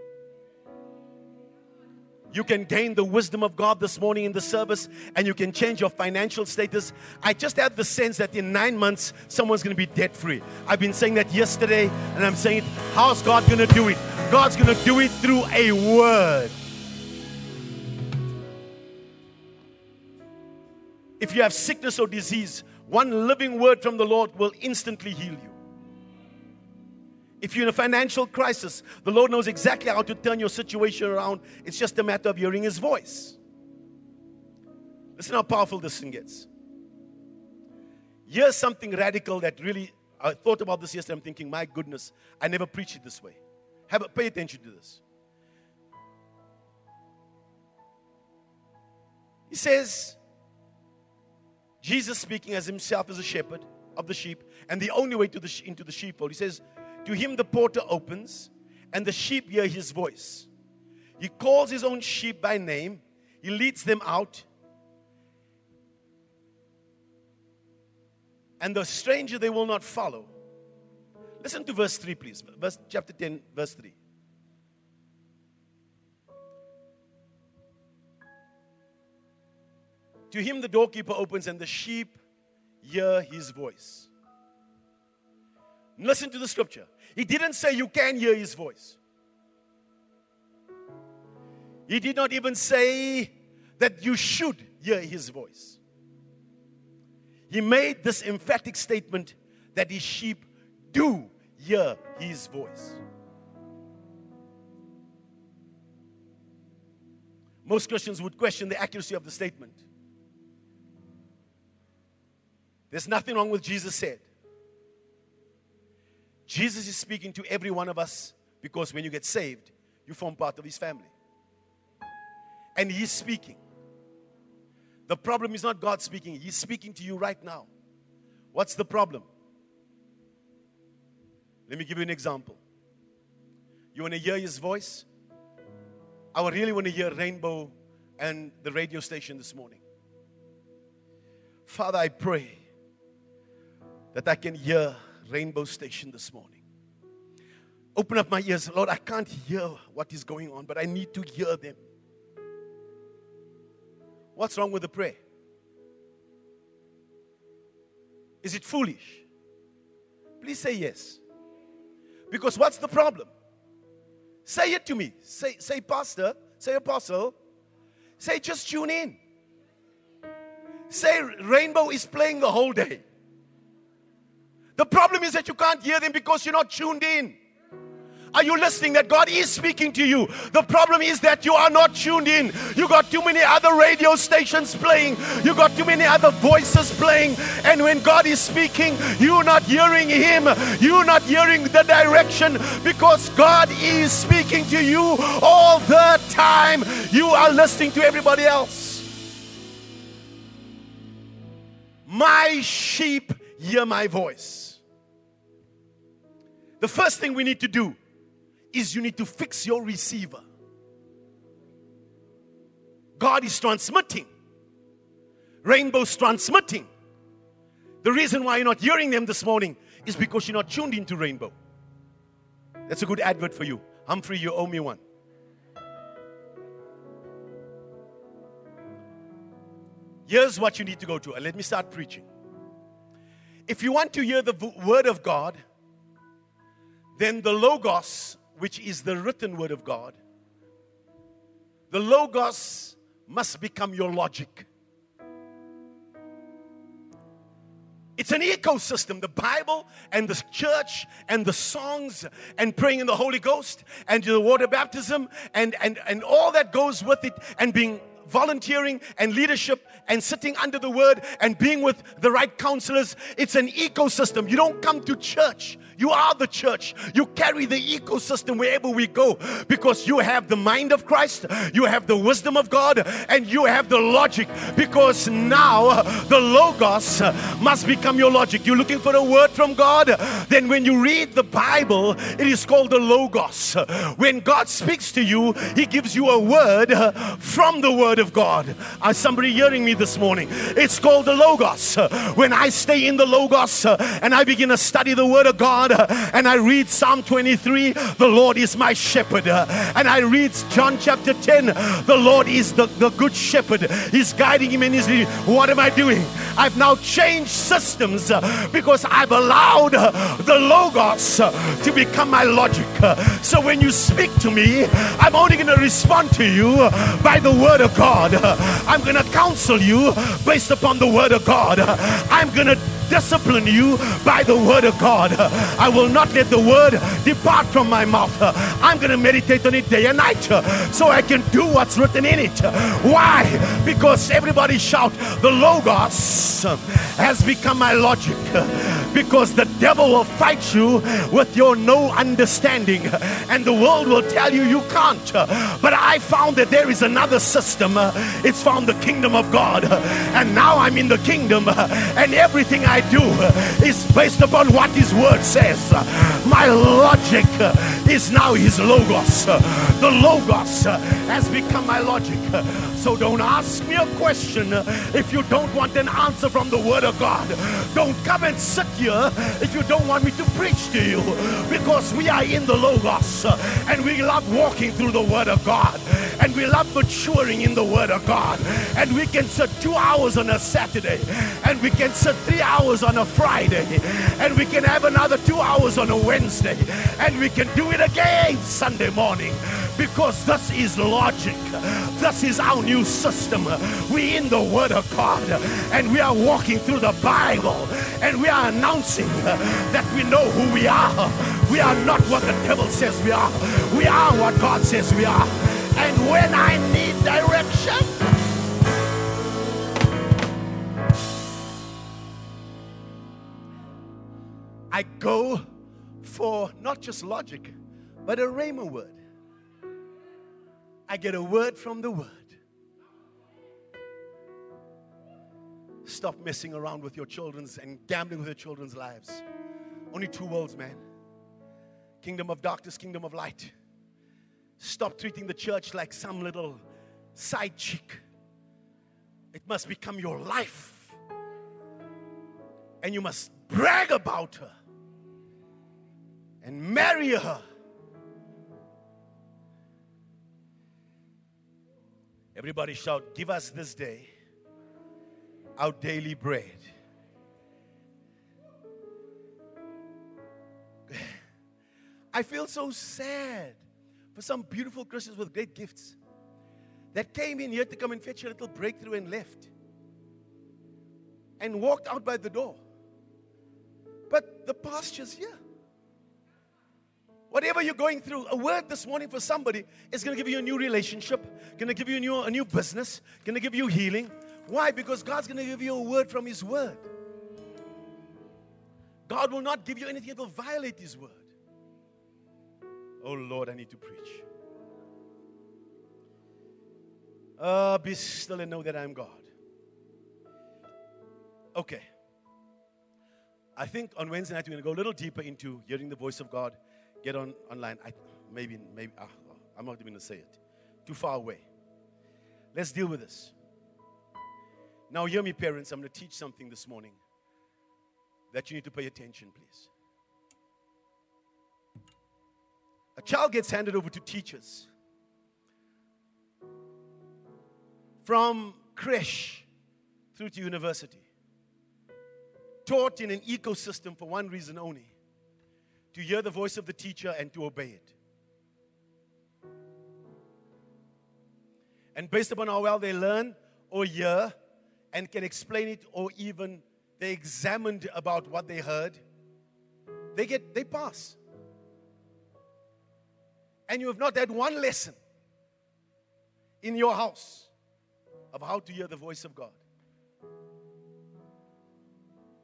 You can gain the wisdom of God this morning in the service and you can change your financial status. I just have the sense that in nine months, someone's going to be debt free. I've been saying that yesterday and I'm saying it. How's God going to do it? God's going to do it through a word. If you have sickness or disease, one living word from the Lord will instantly heal you. If you're in a financial crisis, the Lord knows exactly how to turn your situation around. It's just a matter of hearing His voice. Listen how powerful this thing gets. Here's something radical that really, I thought about this yesterday. I'm thinking, my goodness, I never preached it this way. Have a, pay attention to this. He says, Jesus speaking as himself as a shepherd of the sheep, and the only way to the, into the sheepfold. He says, To him the porter opens, and the sheep hear his voice. He calls his own sheep by name, he leads them out. And the stranger they will not follow. Listen to verse 3, please. Verse chapter 10, verse 3. To him the doorkeeper opens, and the sheep hear his voice. Listen to the scripture. He didn't say you can hear his voice. He did not even say that you should hear his voice. He made this emphatic statement that his sheep do hear his voice. Most Christians would question the accuracy of the statement. There's nothing wrong with Jesus said. Jesus is speaking to every one of us because when you get saved, you form part of his family. And he's speaking. The problem is not God speaking, he's speaking to you right now. What's the problem? Let me give you an example. You want to hear his voice? I really want to hear Rainbow and the radio station this morning. Father, I pray that I can hear Rainbow Station this morning. Open up my ears. Lord, I can't hear what is going on, but I need to hear them. What's wrong with the prayer? Is it foolish? Please say yes. Because what's the problem? Say it to me. Say, say, Pastor. Say, Apostle. Say, just tune in. Say, Rainbow is playing the whole day. The problem is that you can't hear them because you're not tuned in. Are you listening that God is speaking to you? The problem is that you are not tuned in. You got too many other radio stations playing. You got too many other voices playing. And when God is speaking, you're not hearing Him. You're not hearing the direction because God is speaking to you all the time. You are listening to everybody else. My sheep hear my voice. The first thing we need to do is you need to fix your receiver. God is transmitting, Rainbow's transmitting. The reason why you're not hearing them this morning is because you're not tuned into Rainbow. That's a good advert for you. Humphrey, you owe me one. Here's what you need to go to. let me start preaching. If you want to hear the word of God, then the Logos, which is the written word of God, the Logos must become your logic. It's an ecosystem. The Bible and the church and the songs and praying in the Holy Ghost and the water baptism and, and, and all that goes with it and being volunteering and leadership and sitting under the word and being with the right counselors. It's an ecosystem. You don't come to church you are the church. You carry the ecosystem wherever we go because you have the mind of Christ, you have the wisdom of God, and you have the logic because now the Logos must become your logic. You're looking for a word from God, then when you read the Bible, it is called the Logos. When God speaks to you, He gives you a word from the Word of God. Are somebody hearing me this morning? It's called the Logos. When I stay in the Logos uh, and I begin to study the Word of God, God and I read Psalm 23, the Lord is my shepherd. And I read John chapter 10, the Lord is the, the good shepherd. He's guiding him in his lead. What am I doing? I've now changed systems uh, because I've allowed uh, the Logos uh, to become my logic. So when you speak to me, I'm only going to respond to you by the word of. God. I'm going to counsel you based upon the word of God. I'm going to discipline you by the word of God. I will not let the word depart from my mouth. I'm going to meditate on it day and night so I can do what's written in it. Why? Because everybody shout, the Logos has become my logic. Because the devil will fight you with your no understanding, and the world will tell you you can't. But I found that there is another system. It's found the kingdom of God. And now I'm in the kingdom, and everything I do is based upon what His word says. My logic is now His logos. The logos has become my logic. So don't ask me a question if you don't want an answer from the word of God. Don't come and sit here if you don't want me to preach to you because we are in the logos and we love walking through the word of God and we love maturing in the word of God and we can sit two hours on a Saturday and we can sit three hours on a Friday and we can have another two hours on a Wednesday and we can do it again Sunday morning because this is logic. This is our new system. We in the Word of God and we are walking through the Bible and we are announcing Uh, that we know who we are. We are not what the devil says we are. We are what God says we are. And when I need direction, I go for not just logic, but a rhema word. I get a word from the word. Stop messing around with your children's and gambling with your children's lives. Only two worlds, man. Kingdom of darkness, kingdom of light. Stop treating the church like some little side chick. It must become your life. And you must brag about her and marry her. Everybody shout, Give us this day our daily bread. I feel so sad for some beautiful Christians with great gifts that came in here to come and fetch a little breakthrough and left and walked out by the door. But the pasture's here. Whatever you're going through, a word this morning for somebody is going to give you a new relationship, going to give you a new, a new business, going to give you healing. Why? Because God's going to give you a word from His word. God will not give you anything that will violate His word. Oh Lord, I need to preach. Uh, be still and know that I'm God. Okay. I think on Wednesday night we're going to go a little deeper into hearing the voice of God get on online. I, maybe, maybe, ah, I'm not even going to say it. Too far away. Let's deal with this. Now, hear me, parents. I'm going to teach something this morning that you need to pay attention, please. A child gets handed over to teachers from creche through to university, taught in an ecosystem for one reason only to hear the voice of the teacher and to obey it. And based upon how well they learn or hear and can explain it or even they examined about what they heard, they get they pass. And you have not had one lesson in your house of how to hear the voice of God.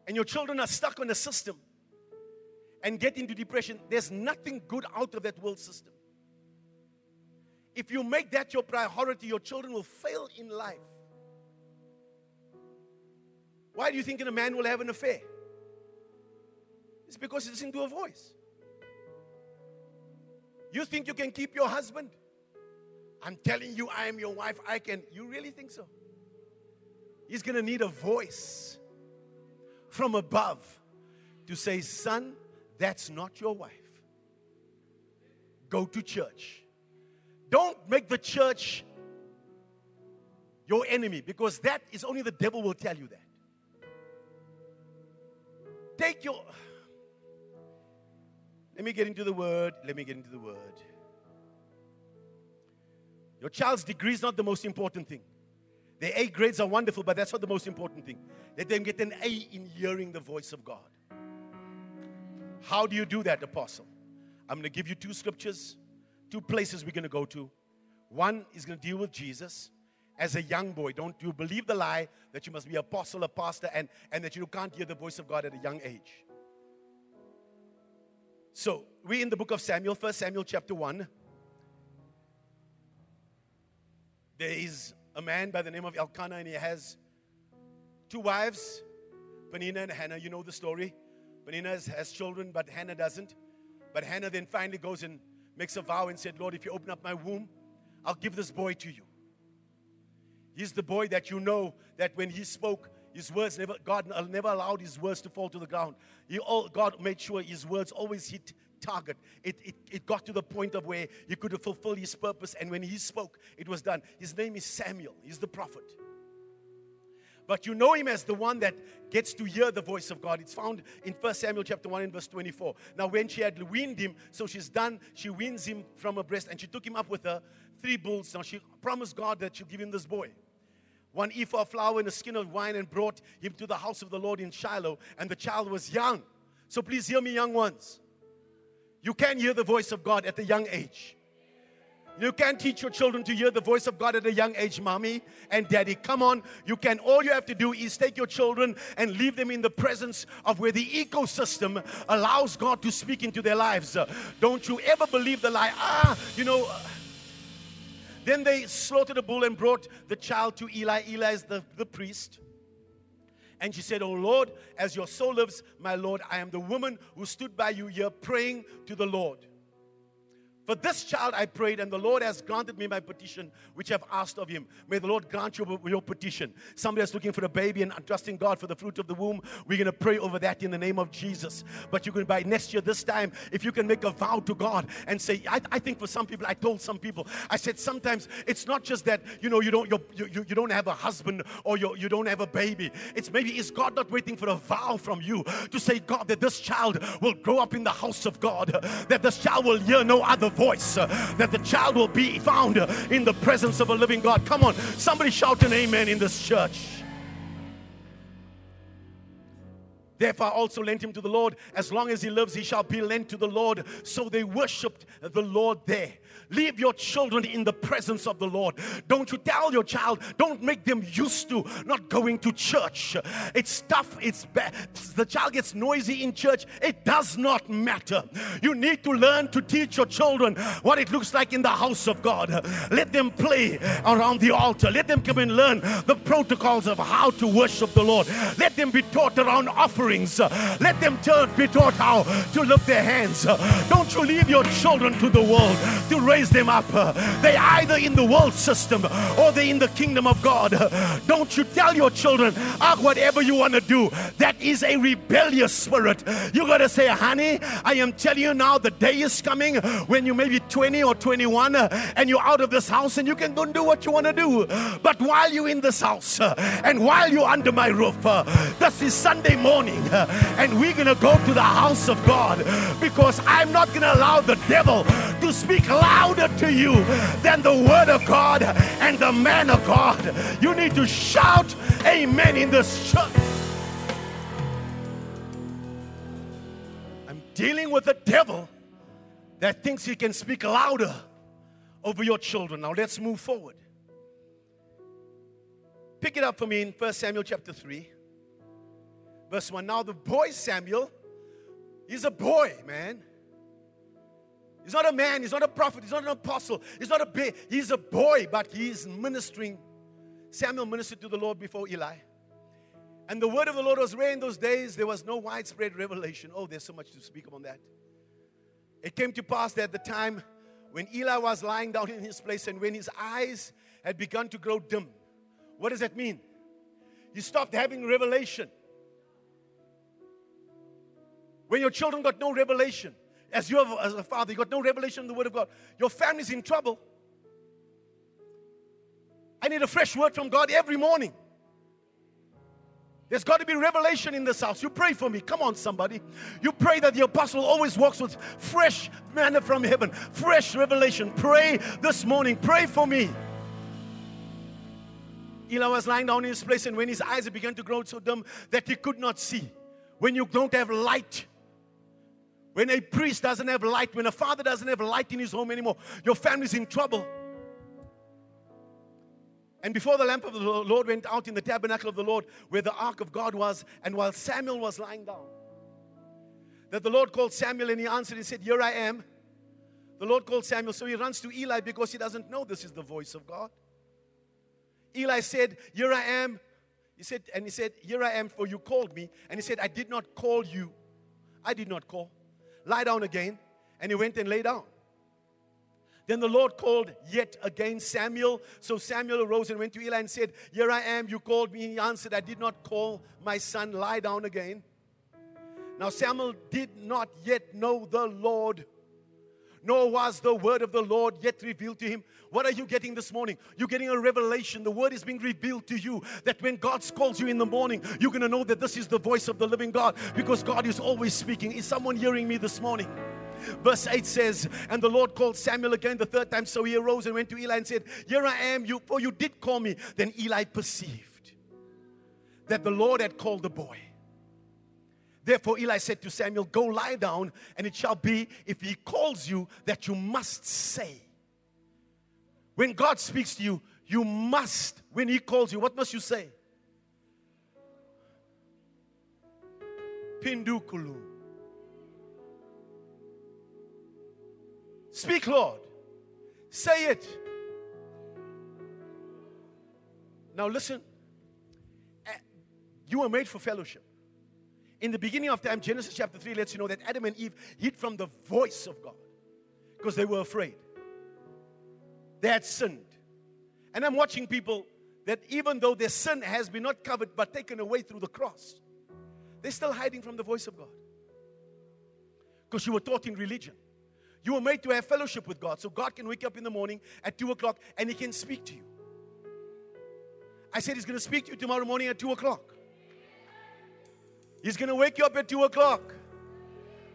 And your children are stuck on a system and get into depression, there's nothing good out of that world system. If you make that your priority, your children will fail in life. Why do you think a man will have an affair? It's because he listens to a voice. You think you can keep your husband? I'm telling you, I am your wife. I can. You really think so? He's going to need a voice from above to say, Son, that's not your wife. Go to church. Don't make the church your enemy because that is only the devil will tell you that. Take your. Let me get into the word. Let me get into the word. Your child's degree is not the most important thing. The A grades are wonderful, but that's not the most important thing. Let them get an A in hearing the voice of God. How do you do that, Apostle? I'm going to give you two scriptures, two places we're going to go to. One is going to deal with Jesus as a young boy. Don't you believe the lie that you must be apostle, a pastor, and, and that you can't hear the voice of God at a young age. So we're in the book of Samuel, First Samuel chapter 1. There is a man by the name of Elkanah, and he has two wives, Penina and Hannah. You know the story. Penina has, has children, but Hannah doesn't. But Hannah then finally goes and makes a vow and said, Lord, if you open up my womb, I'll give this boy to you. He's the boy that you know that when he spoke, his words never, God never allowed his words to fall to the ground. He, all, God made sure his words always hit target. It, it, it got to the point of where he could fulfill his purpose. And when he spoke, it was done. His name is Samuel. He's the prophet. But you know him as the one that gets to hear the voice of God. It's found in 1 Samuel chapter 1 and verse 24. Now, when she had weaned him, so she's done, she weans him from her breast and she took him up with her three bulls. Now, she promised God that she'll give him this boy one ephah of flour and a skin of wine and brought him to the house of the Lord in Shiloh. And the child was young. So please hear me, young ones. You can hear the voice of God at a young age. You can teach your children to hear the voice of God at a young age, mommy and daddy. Come on. You can. All you have to do is take your children and leave them in the presence of where the ecosystem allows God to speak into their lives. don't you ever believe the lie. Ah, you know. Then they slaughtered a bull and brought the child to Eli. Eli is the, the priest. And she said, Oh Lord, as your soul lives, my Lord, I am the woman who stood by you here praying to the Lord. For this child I prayed, and the Lord has granted me my petition, which I've asked of him. May the Lord grant you your petition. Somebody that's looking for a baby and trusting God for the fruit of the womb, we're going to pray over that in the name of Jesus. But you can, by next year, this time, if you can make a vow to God and say, I, I think for some people, I told some people, I said, sometimes it's not just that, you know, you don't, you, you, you don't have a husband or you, you don't have a baby. It's maybe, is God not waiting for a vow from you to say, God, that this child will grow up in the house of God, that this child will hear no other voice, uh, that the child will be found uh, in the presence of a living God. Come on, somebody shout an amen in this church. Therefore, I also lent him to the Lord. As long as he lives, he shall be lent to the Lord. So they worshiped the Lord there. Leave your children in the presence of the Lord. Don't you tell your child, don't make them used to not going to church. It's tough, it's bad. The child gets noisy in church. It does not matter. You need to learn to teach your children what it looks like in the house of God. Let them play around the altar. Let them come and learn the protocols of how to worship the Lord. Let them be taught around offerings. Let them be taught how to lift their hands. Don't you leave your children to the world to raise them up. They're either in the world system or they're in the kingdom of God. Don't you tell your children, ah, whatever you want to do. That is a rebellious spirit. You got to say, honey, I am telling you now, the day is coming when you may be 20 or 21 uh, and you're out of this house and you can go and do what you want to do. But while you're in this house uh, and while you're under my roof, uh, this is Sunday morning and we're going to go to the house of God because I'm not going to allow the devil to speak louder to you than the word of God and the man of God. You need to shout amen in this church. I'm dealing with a devil that thinks he can speak louder over your children. Now let's move forward. Pick it up for me in 1 Samuel chapter 3, verse 1. Now, the boy Samuel, he's a boy, man. He's not a man, he's not a prophet, he's not an apostle, he's not a baby, he's a boy, but he's ministering. Samuel ministered to the Lord before Eli. And the word of the Lord was rare in those days. There was no widespread revelation. Oh, there's so much to speak on that. It came to pass that at the time when Eli was lying down in his place and when his eyes had begun to grow dim. What does that mean? He stopped having revelation. When your children got no revelation, as you have, as a father, you got no revelation of the Word of God. Your family's in trouble. I need a fresh word from God every morning. There's got to be revelation in this house. You pray for me. Come on, somebody. You pray that the apostle always walks with fresh manna from heaven, fresh revelation. Pray this morning. Pray for me. Eli was lying down in his place, and when his eyes began to grow so dim that he could not see, when you don't have light, when a priest doesn't have light, when a father doesn't have light in his home anymore, your family's in trouble. And before the lamp of the Lord went out in the tabernacle of the Lord, where the ark of God was, and while Samuel was lying down, that the Lord called Samuel and he answered and said, Here I am. The Lord called Samuel, so he runs to Eli because he doesn't know this is the voice of God. Eli said, Here I am. He said, and he said, Here I am, for you called me. And he said, I did not call you. I did not call. Lie down again. And he went and lay down. Then the Lord called yet again Samuel. So Samuel arose and went to Eli and said, Here I am, you called me. He answered, I did not call my son, lie down again. Now Samuel did not yet know the Lord, nor was the word of the Lord yet revealed to him. What are you getting this morning? You're getting a revelation. The word is being revealed to you that when God calls you in the morning, you're going to know that this is the voice of the living God because God is always speaking. Is someone hearing me this morning? Verse 8 says, And the Lord called Samuel again the third time. So he arose and went to Eli and said, Here I am, you, for you did call me. Then Eli perceived that the Lord had called the boy. Therefore, Eli said to Samuel, Go lie down, and it shall be, if he calls you, that you must say. When God speaks to you, you must, when he calls you, what must you say? Pindukulu. Speak, Lord. Say it. Now, listen. Eh, you were made for fellowship. In the beginning of time, Genesis chapter 3 lets you know that Adam and Eve hid from the voice of God because they were afraid. They had sinned. And I'm watching people that even though their sin has been not covered but taken away through the cross, they're still hiding from the voice of God. Because you were taught in religion. You were made to have fellowship with God. So God can wake up in the morning at 2 o'clock and He can speak to you. I said He's going to speak to you tomorrow morning at 2 o'clock. He's going to wake you up at 2 o'clock.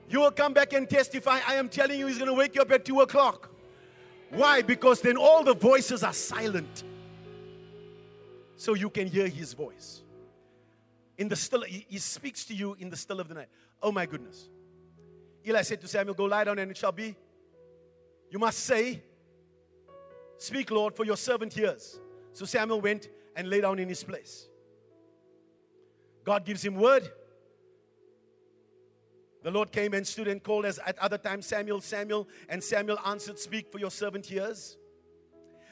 You will come back and testify. I am telling you, He's going to wake you up at 2 o'clock. Why? Because then all the voices are silent. So you can hear His voice. In the still, He speaks to you in the still of the night. Oh my goodness. Eli said to Samuel, Go lie down, and it shall be. You must say, Speak, Lord, for your servant hears. So Samuel went and lay down in his place. God gives him word. The Lord came and stood and called as at other times Samuel, Samuel, and Samuel answered, Speak, for your servant hears.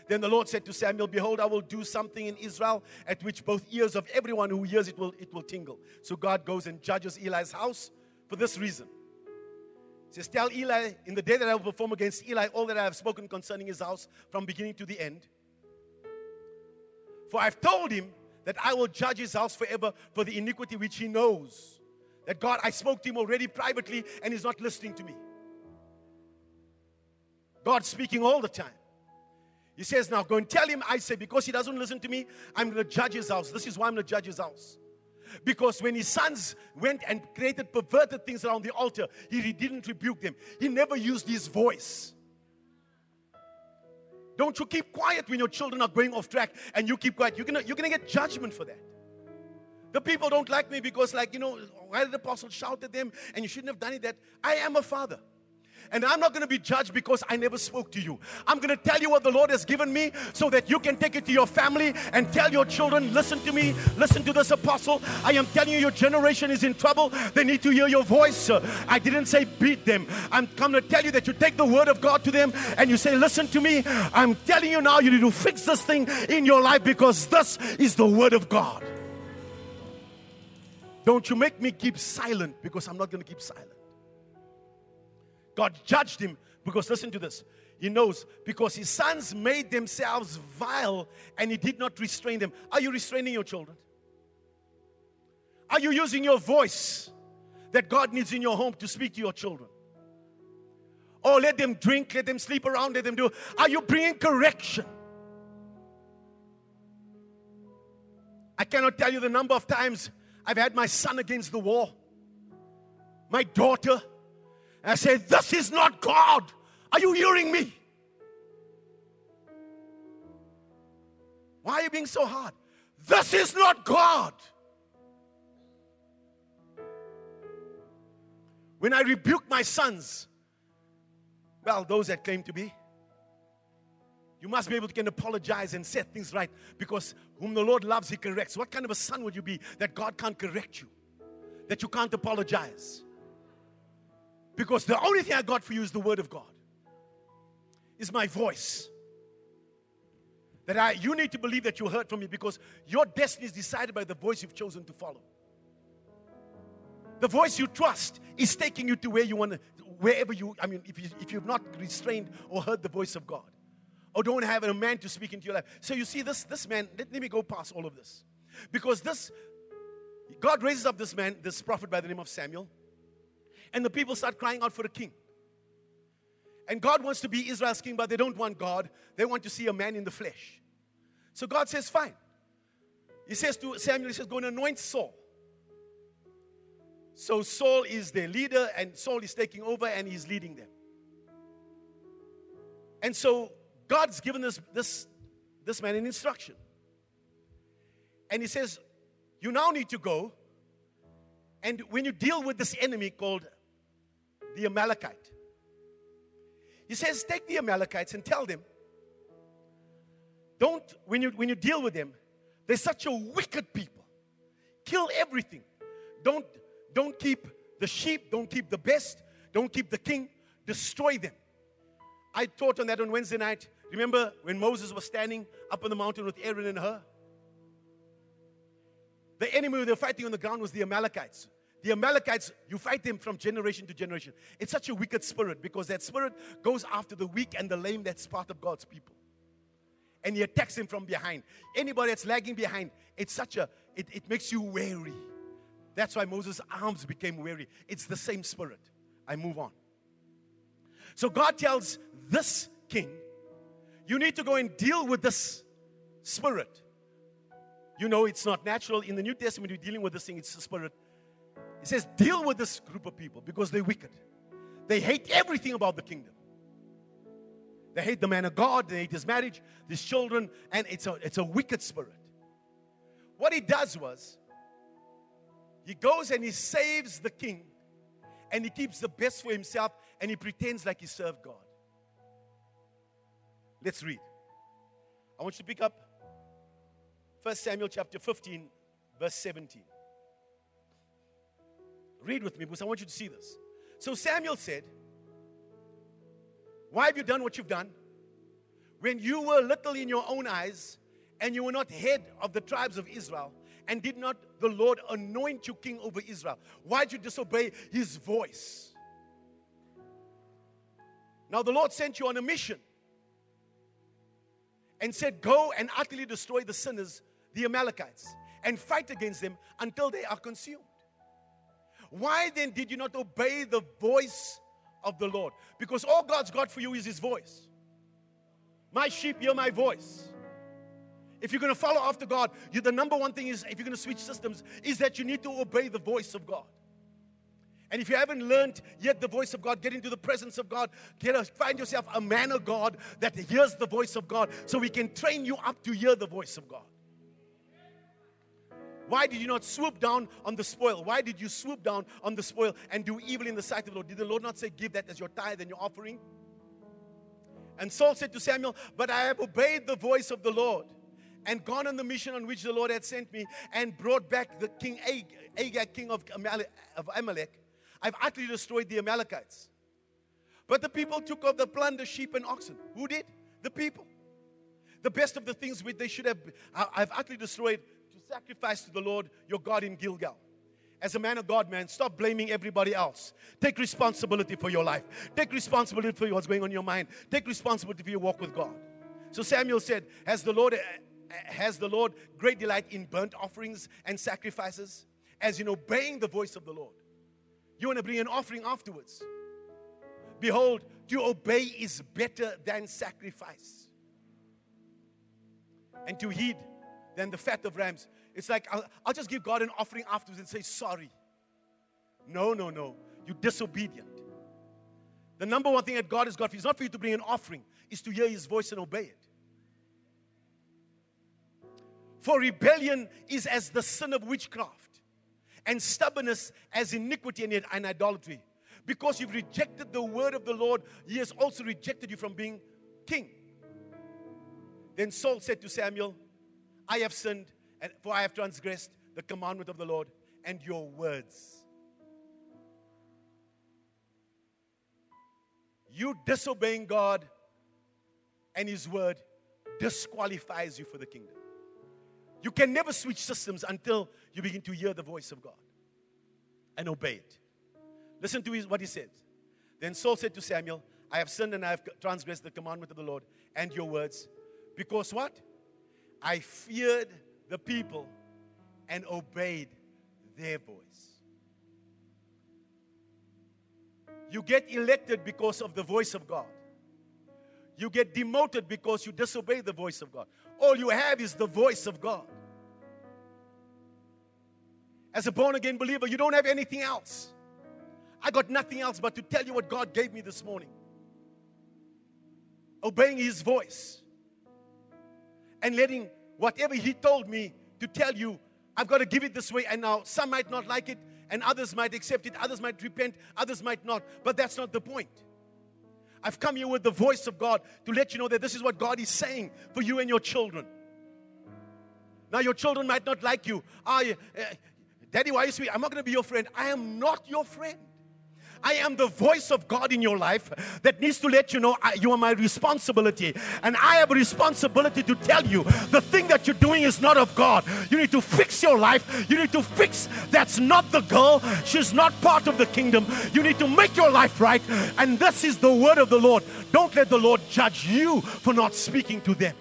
Then the Lord said to Samuel, Behold, I will do something in Israel at which both ears of everyone who hears it will, it will tingle. So God goes and judges Eli's house for this reason. He says, Tell Eli, in the day that I will perform against Eli all that I have spoken concerning his house from beginning to the end. For I've told him that I will judge his house forever for the iniquity which he knows. That God, I spoke to him already privately and he's not listening to me. God speaking all the time. He says, Now go and tell him, I say, because he doesn't listen to me, I'm going to judge his house. This is why I'm going to judge his house. Because when his sons went and created perverted things around the altar, he didn't rebuke them. He never used his voice. Don't you keep quiet when your children are going off track and you keep quiet. You're gonna, you're gonna get judgment for that. The people don't like me because, like, you know, why did the apostle shout at them and you shouldn't have done it? That I am a father. And I'm not going to be judged because I never spoke to you. I'm going to tell you what the Lord has given me so that you can take it to your family and tell your children, listen to me, listen to this apostle. I am telling you, your generation is in trouble. They need to hear your voice. I didn't say beat them. I'm coming to tell you that you take the word of God to them and you say, listen to me. I'm telling you now, you need to fix this thing in your life because this is the word of God. Don't you make me keep silent because I'm not going to keep silent. God judged him because, listen to this, he knows because his sons made themselves vile and he did not restrain them. Are you restraining your children? Are you using your voice that God needs in your home to speak to your children? Or let them drink, let them sleep around, let them do. Are you bringing correction? I cannot tell you the number of times I've had my son against the wall, my daughter I said, This is not God. Are you hearing me? Why are you being so hard? This is not God. When I rebuke my sons, well, those that claim to be, you must be able to can apologize and set things right because whom the Lord loves, He corrects. What kind of a son would you be that God can't correct you? That you can't apologize? Because the only thing I got for you is the Word of God, is my voice. That I, you need to believe that you heard from me because your destiny is decided by the voice you've chosen to follow. The voice you trust is taking you to where you want to, wherever you, I mean, if, you, if you've not restrained or heard the voice of God or don't have a man to speak into your life. So you see, this, this man, let, let me go past all of this. Because this, God raises up this man, this prophet by the name of Samuel, and the people start crying out for a king. And God wants to be Israel's king, but they don't want God. They want to see a man in the flesh. So God says, Fine. He says to Samuel, He says, Go and anoint Saul. So Saul is their leader, and Saul is taking over and he's leading them. And so God's given this, this, this man an instruction. And he says, You now need to go. And when you deal with this enemy called the Amalekite, he says, Take the Amalekites and tell them, don't, when you, when you deal with them, they're such a wicked people. Kill everything. Don't, don't keep the sheep, don't keep the best, don't keep the king, destroy them. I taught on that on Wednesday night. Remember when Moses was standing up on the mountain with Aaron and Hur? The enemy they were fighting on the ground was the Amalekites. The Amalekites, you fight them from generation to generation. It's such a wicked spirit because that spirit goes after the weak and the lame that's part of God's people. And he attacks them from behind. Anybody that's lagging behind, it's such a, it, it makes you wary. That's why Moses' arms became weary. It's the same spirit. I move on. So God tells this king you need to go and deal with this spirit. You know, it's not natural. In the New Testament, you're dealing with this thing, it's the spirit. It says, deal with this group of people because they're wicked. They hate everything about the kingdom. They hate the man of God, they hate his marriage, his children, and it's a, it's a wicked spirit. What he does was, he goes and he saves the king, and he keeps the best for himself, and he pretends like he served God. Let's read. I want you to pick up 1 Samuel chapter 15, verse 17. Read with me because I want you to see this. So Samuel said, Why have you done what you've done? When you were little in your own eyes, and you were not head of the tribes of Israel, and did not the Lord anoint you king over Israel? Why did you disobey his voice? Now the Lord sent you on a mission and said, Go and utterly destroy the sinners, the Amalekites, and fight against them until they are consumed. Why then did you not obey the voice of the Lord? Because all God's got for you is His voice. My sheep hear my voice. If you're going to follow after God, you, the number one thing is, if you're going to switch systems, is that you need to obey the voice of God. And if you haven't learned yet the voice of God, get into the presence of God. Get a, find yourself a man of God that hears the voice of God so we can train you up to hear the voice of God. Why did you not swoop down on the spoil? Why did you swoop down on the spoil and do evil in the sight of the Lord? Did the Lord not say, Give that as your tithe and your offering? And Saul said to Samuel, But I have obeyed the voice of the Lord and gone on the mission on which the Lord had sent me and brought back the king Ag- Agag, king of Amalek I've utterly destroyed the Amalekites. But the people took of the plunder, sheep and oxen. Who did? The people. The best of the things which they should have, I've utterly destroyed to sacrifice to the Lord your God in Gilgal. As a man of God, man, stop blaming everybody else. Take responsibility for your life. Take responsibility for what's going on in your mind. Take responsibility for your walk with God. So Samuel said, Has the Lord eh, has the Lord great delight in burnt offerings and sacrifices, as in obeying the voice of the Lord? You want to bring an offering afterwards. Behold, to obey is better than sacrifice, and to heed than the fat of rams. It's like, I'll, I'll just give God an offering afterwards and say, sorry. No, no, no. You're disobedient. The number one thing that God has got for you is not for you to bring an offering, is to hear His voice and obey it. For rebellion is as the sin of witchcraft, and stubbornness as iniquity and, idolatry. Because you've rejected the word of the Lord, he has also rejected you from being king. Then Saul said to Samuel, I have sinned, for I have transgressed the commandment of the Lord and your words. You disobeying God and His word disqualifies you for the kingdom. You can never switch systems until you begin to hear the voice of God and obey it. Listen to what he said. Then Saul said to Samuel, I have sinned and I have transgressed the commandment of the Lord and your words. Because what? I feared the people and obeyed their voice. You get elected because of the voice of God. You get demoted because you disobey the voice of God. All you have is the voice of God. As a born again believer, you don't have anything else. I got nothing else but to tell you what God gave me this morning. Obeying His voice and letting whatever He told me to tell you, I've got to give it this way. And now some might not like it, and others might accept it, others might repent, others might not. But that's not the point. I've come here with the voice of God to let you know that this is what God is saying for you and your children. Now, your children might not like you. Ah, uh, Daddy, why you sweet? I'm not going to be your friend. I am not your friend. I am the voice of God in your life that needs to let you know I, you are my responsibility. And I have a responsibility to tell you the thing that you're doing is not of God. You need to fix your life. You need to fix that's not the girl. She's not part of the kingdom. You need to make your life right. And this is the word of the Lord. Don't let the Lord judge you for not speaking to them.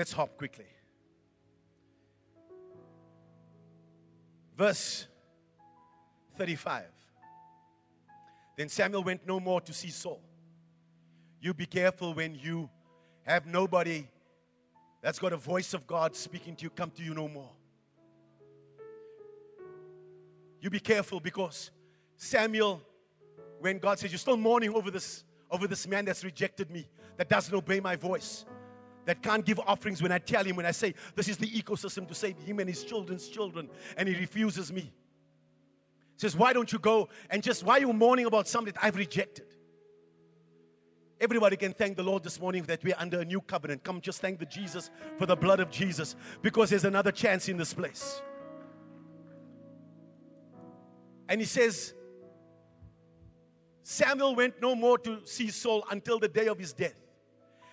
Let's hop quickly. Verse 35. Then Samuel went no more to see Saul. You be careful when you have nobody that's got a voice of God speaking to you come to you no more. You be careful because Samuel, when God says, You're still mourning over this, over this man that's rejected me, that doesn't obey my voice that can't give offerings when I tell him, when I say, this is the ecosystem to save him and his children's children, and he refuses me. He says, why don't you go and just, why are you mourning about something that I've rejected? Everybody can thank the Lord this morning that we're under a new covenant. Come, just thank the Jesus for the blood of Jesus because there's another chance in this place. And he says, Samuel went no more to see Saul until the day of his death.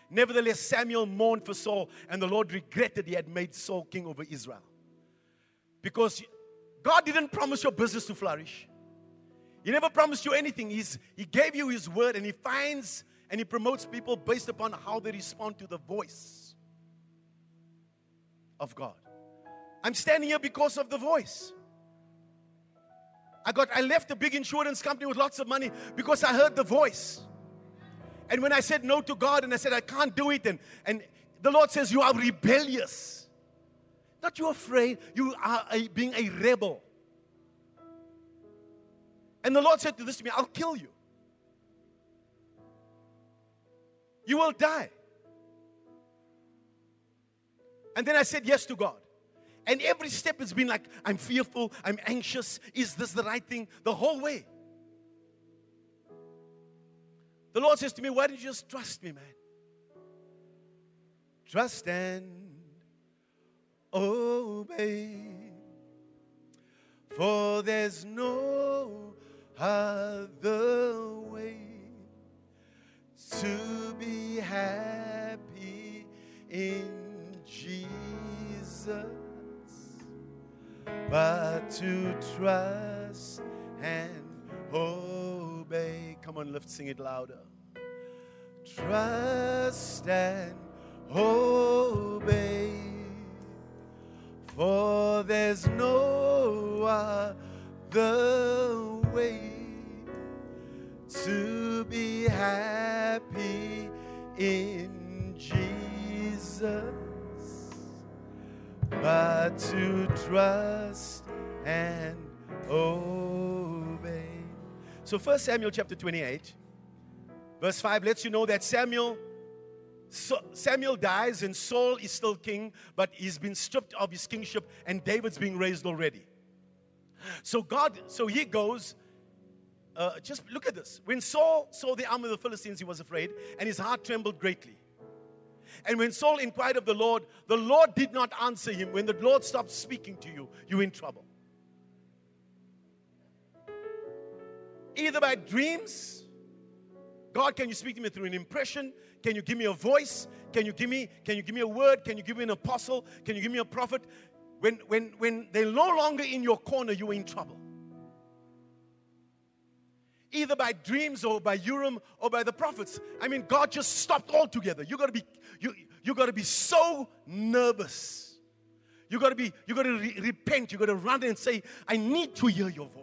Nevertheless, Samuel mourned for Saul, and the Lord regretted he had made Saul king over Israel. Because God didn't promise your business to flourish. He never promised you anything. He's, he gave you His word, and He finds and He promotes people based upon how they respond to the voice of God. I'm standing here because of the voice. I got I left a big insurance company with lots of money because I heard the voice. And when I said no to God and I said, I can't do it, and, and the Lord says, You are rebellious. Not you afraid, you are a, being a rebel. And the Lord said to this to me, I'll kill you. You will die. And then I said yes to God. And every step has been like, I'm fearful, I'm anxious. Is this the right thing? The whole way. The Lord says to me, Why don't you just trust me, man? Trust and obey. For there's no other way to be happy in Jesus but to trust and obey. Come on, lift, sing it louder trust and obey. For there's no other way to be happy in Jesus but to trust and obey. So, First Samuel chapter 28 Verse 5 lets you know that Samuel so Samuel dies and Saul is still king, but he's been stripped of his kingship and David's being raised already. So God, so he goes. Uh, just look at this. When Saul saw the army of the Philistines, he was afraid, and his heart trembled greatly. And when Saul inquired of the Lord, the Lord did not answer him. When the Lord stops speaking to you, you're in trouble. Either by dreams, God, can you speak to me through an impression? Can you give me a voice? Can you give me, can you give me a word? Can you give me an apostle? Can you give me a prophet? When, when, when they're no longer in your corner, you're in trouble. Either by dreams or by Urim or by the prophets. I mean, God just stopped altogether. You gotta be, you, you gotta be so nervous. You gotta be, you gotta re- repent. You gotta run and say, I need to hear your voice.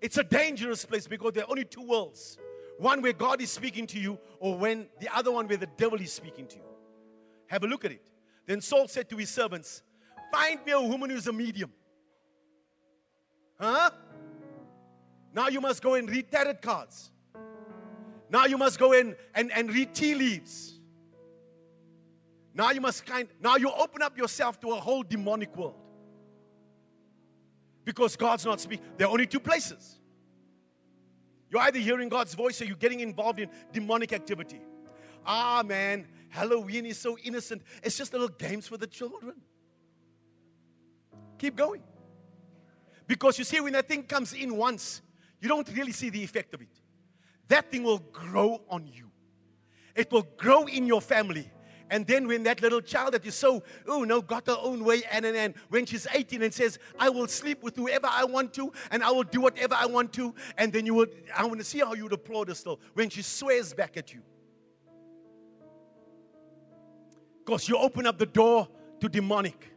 It's a dangerous place because there are only two worlds one where God is speaking to you, or when the other one where the devil is speaking to you. Have a look at it. Then Saul said to his servants, Find me a woman who's a medium. Huh? Now you must go and read tarot cards. Now you must go in and, and read tea leaves. Now you must kind now you open up yourself to a whole demonic world because God's not speaking. There are only two places. You're either hearing God's voice or you're getting involved in demonic activity. Ah, man, Halloween is so innocent. It's just little games for the children. Keep going. Because you see, when that thing comes in once, you don't really see the effect of it. That thing will grow on you, it will grow in your family. And then when that little child that is so, oh no, got her own way, and, and, and when she's 18 and says, I will sleep with whoever I want to, and I will do whatever I want to, and then you would, I want to see how you would applaud her still when she swears back at you. Because you open up the door to demonic.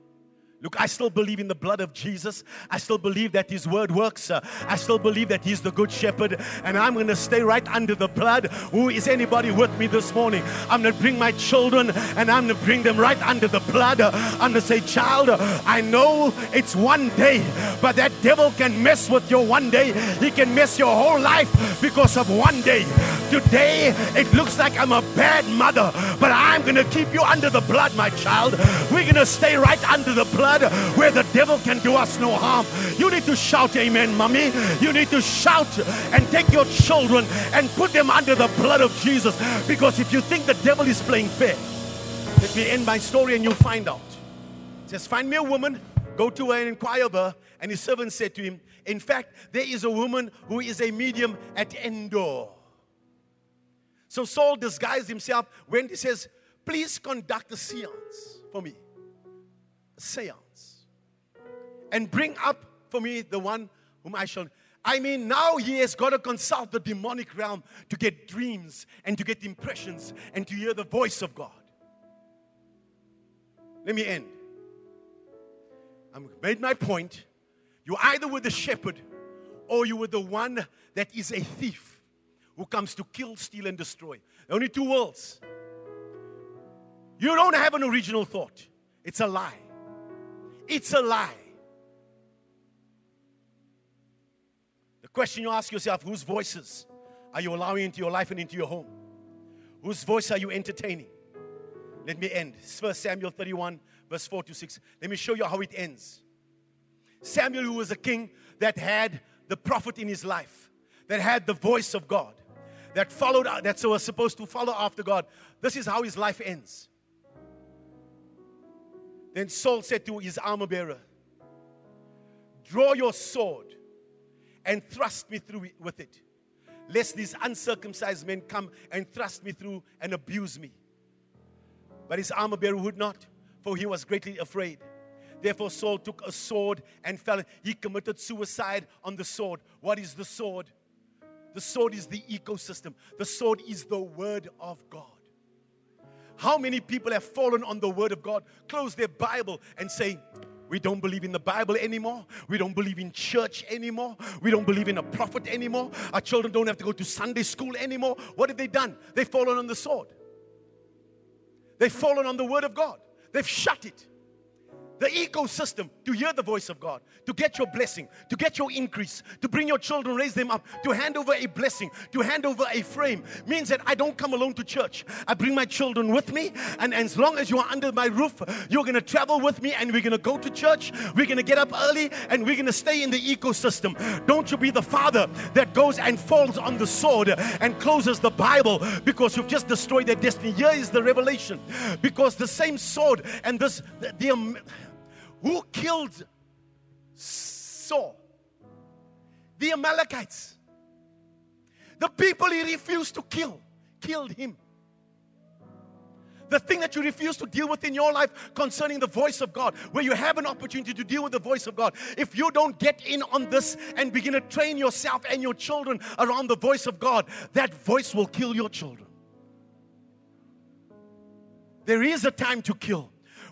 Look, I still believe in the blood of Jesus. I still believe that His word works. Uh, I still believe that He's the good shepherd. And I'm going to stay right under the blood. Who is anybody with me this morning? I'm going to bring my children and I'm going to bring them right under the blood. I'm going to say, Child, I know it's one day, but that devil can mess with your one day. He can mess your whole life because of one day. Today, it looks like I'm a bad mother, but I'm going to keep you under the blood, my child. We're going to stay right under the blood where the devil can do us no harm. You need to shout, Amen, mommy. You need to shout and take your children and put them under the blood of Jesus. Because if you think the devil is playing fair, let me end my story and you'll find out. Just find me a woman, go to her and inquire of her. And his servant said to him, In fact, there is a woman who is a medium at Endor. So Saul disguised himself when he says, Please conduct a seance for me. A seance and bring up for me the one whom I shall. I mean, now he has got to consult the demonic realm to get dreams and to get impressions and to hear the voice of God. Let me end. I've made my point. You either with the shepherd or you with the one that is a thief who comes to kill, steal, and destroy. only two worlds. You don't have an original thought. It's a lie. It's a lie. Question you ask yourself whose voices are you allowing into your life and into your home? Whose voice are you entertaining? Let me end. First Samuel 31, verse 4 to 6. Let me show you how it ends. Samuel, who was a king that had the prophet in his life, that had the voice of God, that followed, that was supposed to follow after God. This is how his life ends. Then Saul said to his armor bearer, Draw your sword and thrust me through with it, lest these uncircumcised men come and thrust me through and abuse me. But his armor bearer would not, for he was greatly afraid. Therefore, Saul took a sword and fell. He committed suicide on the sword. What is the sword? The sword is the ecosystem, the sword is the word of God. How many people have fallen on the word of God, close their Bible, and say, we don't believe in the Bible anymore. We don't believe in church anymore. We don't believe in a prophet anymore. Our children don't have to go to Sunday school anymore. What have they done? They've fallen on the sword. They've fallen on the word of God. They've shut it. The ecosystem to hear the voice of God, to get your blessing, to get your increase, to bring your children, raise them up, to hand over a blessing, to hand over a frame means that I don't come alone to church. I bring my children with me, and, and as long as you are under my roof, you're going to travel with me, and we're going to go to church. We're going to get up early, and we're going to stay in the ecosystem. Don't you be the father that goes and falls on the sword and closes the Bible because you've just destroyed their destiny. Here is the revelation because the same sword and this, the, the who killed Saul? The Amalekites. The people he refused to kill killed him. The thing that you refuse to deal with in your life concerning the voice of God, where you have an opportunity to deal with the voice of God, if you don't get in on this and begin to train yourself and your children around the voice of God, that voice will kill your children. There is a time to kill.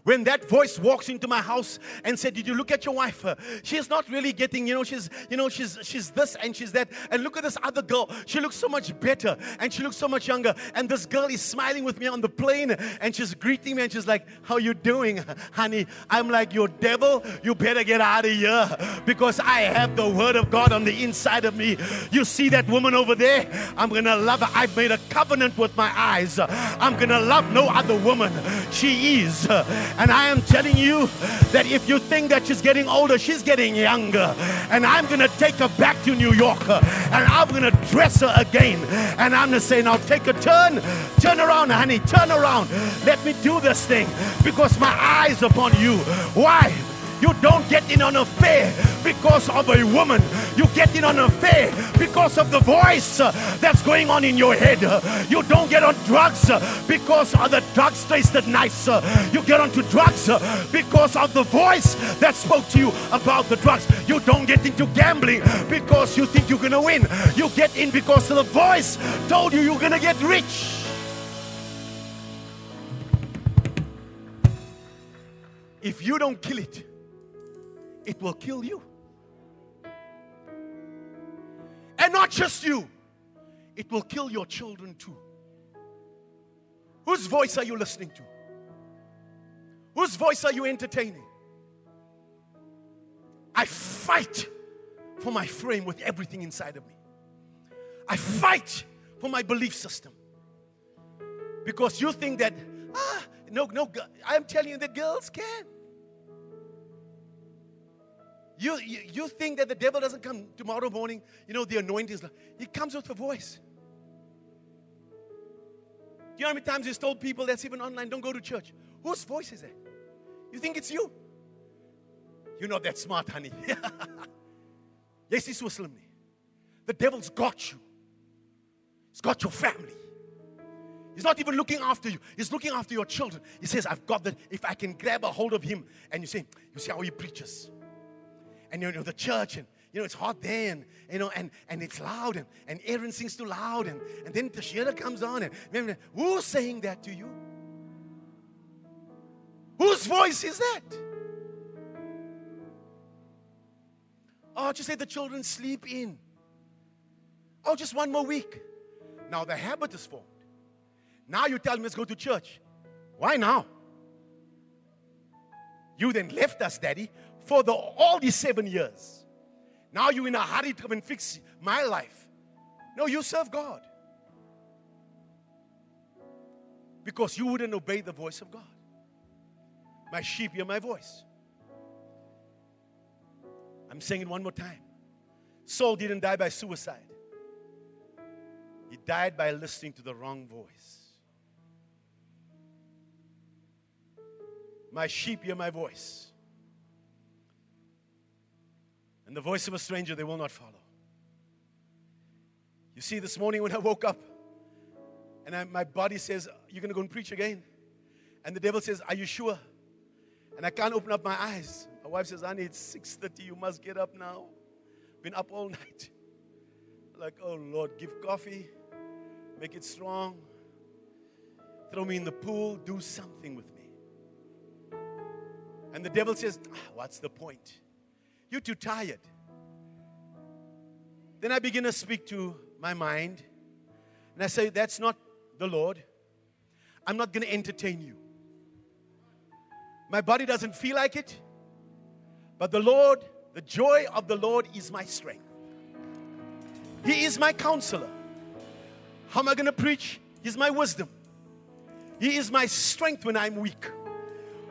When that voice walks into my house and said, "Did you look at your wife? Uh, she's not really getting, you know, she's, you know, she's she's this and she's that. And look at this other girl. She looks so much better and she looks so much younger. And this girl is smiling with me on the plane and she's greeting me and she's like, "How you doing, honey?" I'm like, "You devil, you better get out of here because I have the word of God on the inside of me. You see that woman over there? I'm gonna love her. I've made a covenant with my eyes. I'm gonna love no other woman. She is." And I am telling you that if you think that she's getting older, she's getting younger. And I'm going to take her back to New York and I'm going to dress her again. And I'm going to say, now take a turn, turn around, honey, turn around. Let me do this thing because my eyes upon you. Why? You don't get in on a affair because of a woman. You get in on a affair because of the voice uh, that's going on in your head. You don't get on drugs uh, because of the drugs tasted nice. You get onto drugs uh, because of the voice that spoke to you about the drugs. You don't get into gambling because you think you're going to win. You get in because the voice told you you're going to get rich. If you don't kill it, it will kill you. And not just you, it will kill your children too. Whose voice are you listening to? Whose voice are you entertaining? I fight for my frame with everything inside of me. I fight for my belief system. Because you think that, ah, no, no, I'm telling you, the girls can. You, you, think that the devil doesn't come tomorrow morning, you know, the anointing is, like he comes with a voice. You know how many times he's told people that's even online, don't go to church? Whose voice is that? You think it's you? You're not that smart, honey. yes, he's so slim. The devil's got you. He's got your family. He's not even looking after you. He's looking after your children. He says, I've got that. If I can grab a hold of him. And you say, you see how he preaches and you know the church and you know it's hot there and you know and and it's loud and, and Aaron sings too loud and, and then the Shira comes on and remember who's saying that to you? Whose voice is that? Oh, just say the children sleep in. Oh, just one more week. Now the habit is formed. Now you tell me let's go to church. Why now? You then left us, Daddy for the, all these seven years. Now you're in a hurry to come and fix my life. No, you serve God. Because you wouldn't obey the voice of God. My sheep hear my voice. I'm saying it one more time. Saul didn't die by suicide, he died by listening to the wrong voice. My sheep hear my voice. And the voice of a stranger they will not follow. You see, this morning when I woke up and I, my body says, You're going to go and preach again. And the devil says, Are you sure? And I can't open up my eyes. My wife says, Honey, it's 6:30. You must get up now. Been up all night. Like, oh Lord, give coffee, make it strong, throw me in the pool, do something with me. And the devil says, ah, What's the point? You're too tired. Then I begin to speak to my mind. And I say, That's not the Lord. I'm not going to entertain you. My body doesn't feel like it. But the Lord, the joy of the Lord is my strength. He is my counselor. How am I going to preach? He's my wisdom. He is my strength when I'm weak.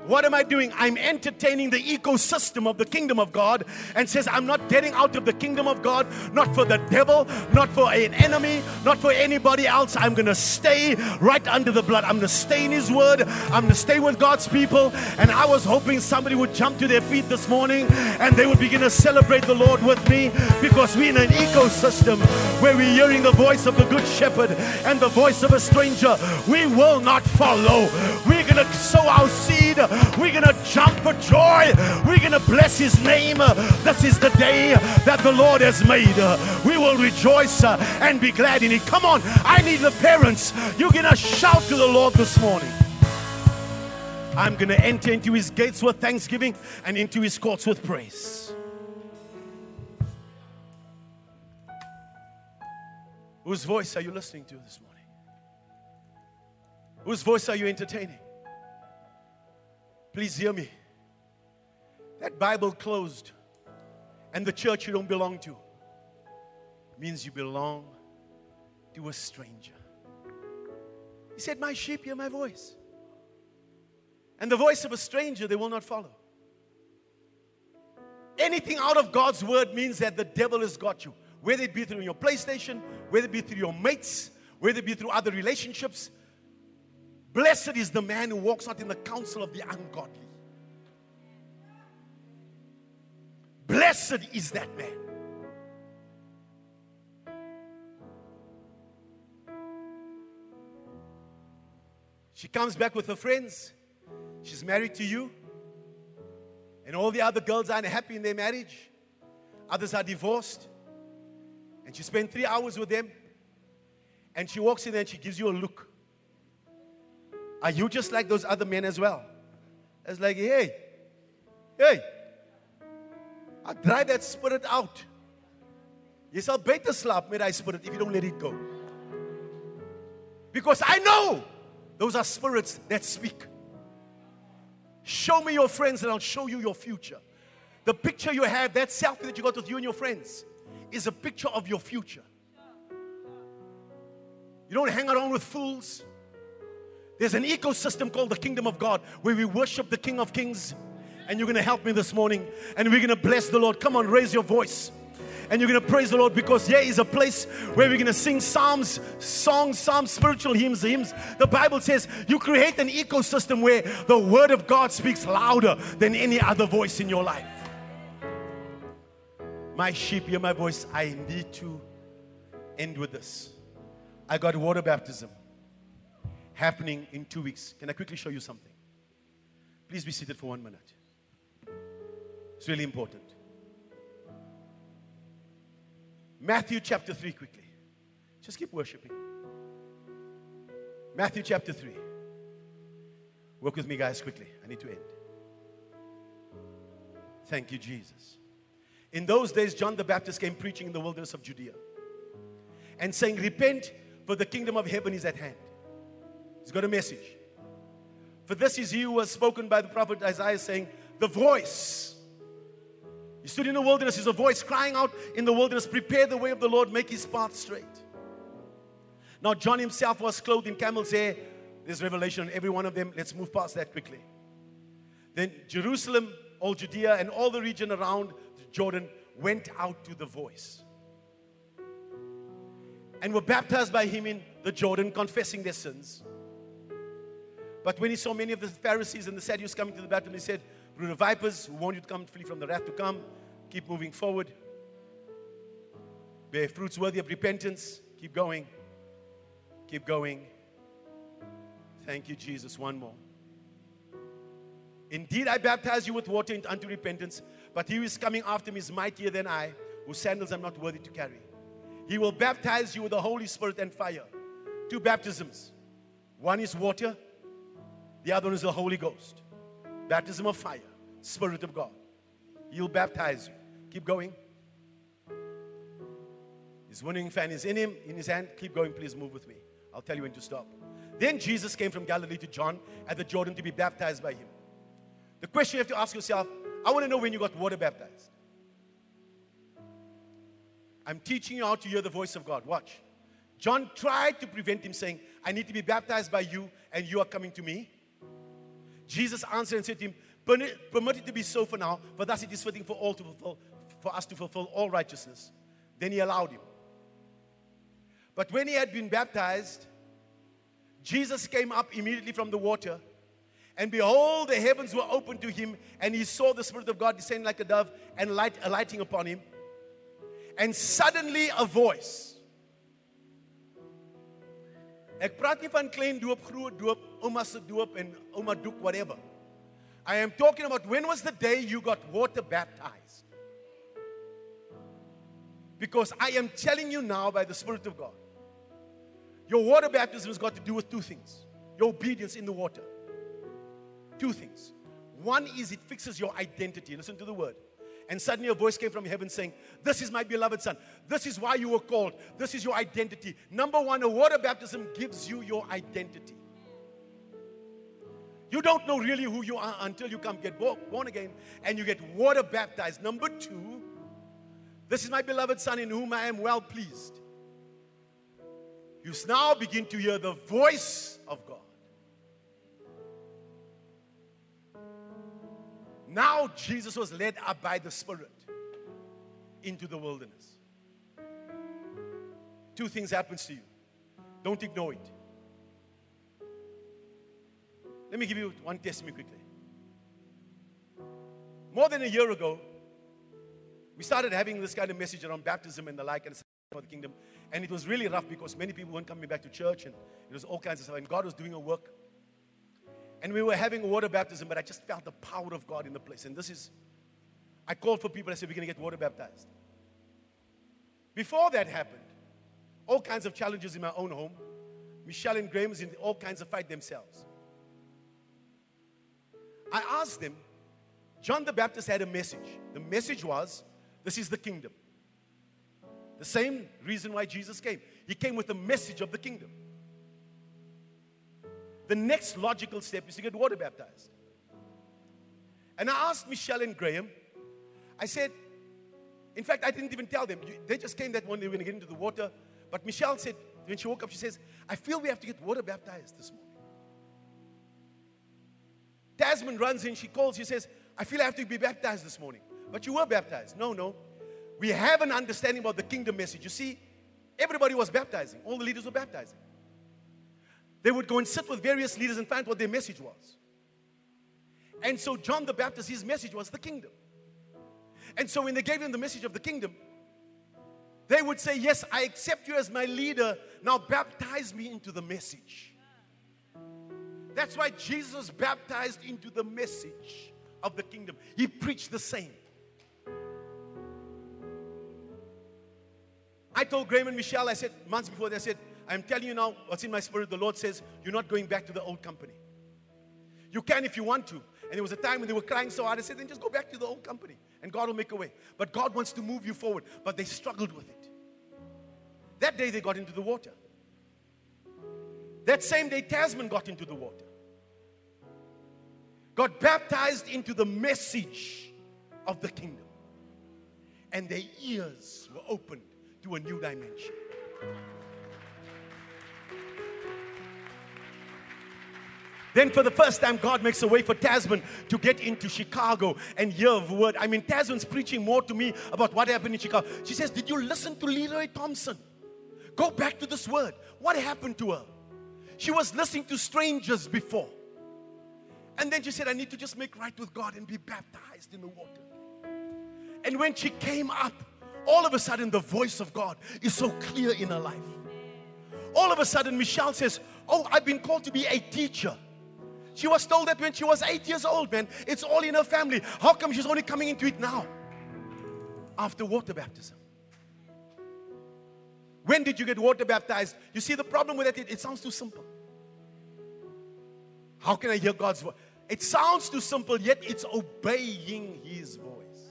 What am I doing? I'm entertaining the ecosystem of the kingdom of God and says, I'm not getting out of the kingdom of God, not for the devil, not for an enemy, not for anybody else. I'm going to stay right under the blood. I'm going to stay in His word. I'm going to stay with God's people. And I was hoping somebody would jump to their feet this morning and they would begin to celebrate the Lord with me because we're in an ecosystem where we're hearing the voice of the good shepherd and the voice of a stranger. We will not follow. We're going to sow our seed we're going to jump for joy. We're going to bless His name. This is the day that the Lord has made. We will rejoice and be glad in it. Come on, I need the parents. You're going to shout to the Lord this morning. I'm going to enter into His gates with thanksgiving and into His courts with praise. Whose voice are you listening to this morning? Whose voice are you entertaining? Please hear me. That Bible closed and the church you don't belong to means you belong to a stranger. He said, My sheep hear my voice. And the voice of a stranger they will not follow. Anything out of God's word means that the devil has got you. Whether it be through your PlayStation, whether it be through your mates, whether it be through other relationships, Blessed is the man who walks not in the counsel of the ungodly. Blessed is that man. She comes back with her friends. She's married to you. And all the other girls are unhappy in their marriage. Others are divorced. And she spent three hours with them. And she walks in and she gives you a look. Are you just like those other men as well? It's like, hey, hey, I drive that spirit out. You shall beter slap met hy spirit if you don't let it go. Because I know those are spirits that speak. Show me your friends and I'll show you your future. The picture you have, that selfie that you got with you and your friends, is a picture of your future. You don't hang around with fools. There's an ecosystem called the kingdom of God where we worship the King of Kings. And you're going to help me this morning. And we're going to bless the Lord. Come on, raise your voice. And you're going to praise the Lord because here is a place where we're going to sing psalms, songs, psalms, spiritual hymns, hymns. The Bible says you create an ecosystem where the word of God speaks louder than any other voice in your life. My sheep hear my voice. I need to end with this. I got water baptism happening in two weeks. Can I quickly show you something? Please be seated for one minute. It's really important. Matthew chapter 3, quickly. Just keep worshiping. Matthew chapter 3. Work with me, guys, quickly. I need to end. Thank you, Jesus. In those days, John the Baptist came preaching in the wilderness of Judea and saying, Repent, for the kingdom of heaven is at hand. He's got a message. For this is he who was spoken by the prophet Isaiah, saying, The voice. He stood in the wilderness, He's a voice crying out in the wilderness, Prepare the way of the Lord, make his path straight. Now, John himself was clothed in camel's hair. There's revelation on every one of them. Let's move past that quickly. Then Jerusalem, all Judea, and all the region around Jordan went out to the voice and were baptized by him in the Jordan, confessing their sins. But when he saw many of the Pharisees and the Sadducees coming to the baptism, he said, Brood of vipers, who warned you to come flee from the wrath to come, keep moving forward. Bear fruits worthy of repentance. Keep going. Keep going. Thank you, Jesus. One more. Indeed, I baptize you with water unto repentance, but he who is coming after me is mightier than I, whose sandals I'm not worthy to carry. He will baptize you with the Holy Spirit and fire. Two baptisms. One is water, the other one is the Holy Ghost. Baptism of fire, Spirit of God. He'll baptize you. Keep going. His winning fan is in him, in his hand. Keep going, please move with me. I'll tell you when to stop. Then Jesus came from Galilee to John at the Jordan to be baptized by him. The question you have to ask yourself I want to know when you got water baptized. I'm teaching you how to hear the voice of God. Watch. John tried to prevent him, saying, I need to be baptized by you, and you are coming to me. Jesus answered and said to him, Permit it to be so for now, for thus it is fitting for all to fulfill, for us to fulfill all righteousness. Then he allowed him. But when he had been baptized, Jesus came up immediately from the water, and behold, the heavens were opened to him, and he saw the Spirit of God descend like a dove and light, alighting upon him. And suddenly a voice. Ek praat nie van klein doop, groot doop, ouma se doop en ouma doek whatever. I am talking about when was the day you got water baptized? Because I am telling you now by the Spirit of God, your water baptism has got to do with two things your obedience in the water. Two things. One is it fixes your identity. Listen to the word. And suddenly a voice came from heaven saying, This is my beloved son. This is why you were called. This is your identity. Number one, a water baptism gives you your identity. You don't know really who you are until you come get born again and you get water baptized. Number two, this is my beloved Son in whom I am well pleased. You now begin to hear the voice of God. Now Jesus was led up by the Spirit into the wilderness. Two things happens to you. Don't ignore it. Let me give you one testimony quickly. More than a year ago, we started having this kind of message around baptism and the like and for the kingdom. And it was really rough because many people weren't coming back to church and it was all kinds of stuff. And God was doing a work. And we were having water baptism, but I just felt the power of God in the place. And this is, I called for people, I said, we're going to get water baptized. Before that happened, all kinds of challenges in my own home. Michelle and Graham was in all kinds of fight themselves. I asked them, John the Baptist had a message. The message was, This is the kingdom. The same reason why Jesus came. He came with a message of the kingdom. The next logical step is to get water baptized. And I asked Michelle and Graham, I said, in fact, I didn't even tell them. They just came that morning, day, we're going to get into the water. But Michelle said, when she woke up, she says, I feel we have to get water baptized this morning. Tasman runs in, she calls, she says, I feel I have to be baptized this morning. But you were baptized. No, no. We have an understanding about the kingdom message. You see, everybody was baptizing, all the leaders were baptizing. They would go and sit with various leaders and find what their message was. And so, John the Baptist, his message was the kingdom. And so, when they gave him the message of the kingdom, they would say, Yes, I accept you as my leader. Now, baptize me into the message. That's why Jesus baptized into the message of the kingdom. He preached the same. I told Graham and Michelle, I said months before, they said, I'm telling you now what's in my spirit. The Lord says, You're not going back to the old company. You can if you want to. And there was a time when they were crying so hard. I said, Then just go back to the old company and God will make a way. But God wants to move you forward. But they struggled with it. That day they got into the water. That same day, Tasman got into the water got baptized into the message of the kingdom. And their ears were opened to a new dimension. Then, for the first time, God makes a way for Tasman to get into Chicago and hear the word. I mean, Tasman's preaching more to me about what happened in Chicago. She says, Did you listen to Leroy Thompson? Go back to this word. What happened to her? She was listening to strangers before. And then she said, I need to just make right with God and be baptized in the water. And when she came up, all of a sudden the voice of God is so clear in her life. All of a sudden, Michelle says, Oh, I've been called to be a teacher. She was told that when she was eight years old, man. It's all in her family. How come she's only coming into it now? After water baptism. When did you get water baptized? You see, the problem with it, it, it sounds too simple. How can I hear God's voice? It sounds too simple, yet it's obeying His voice.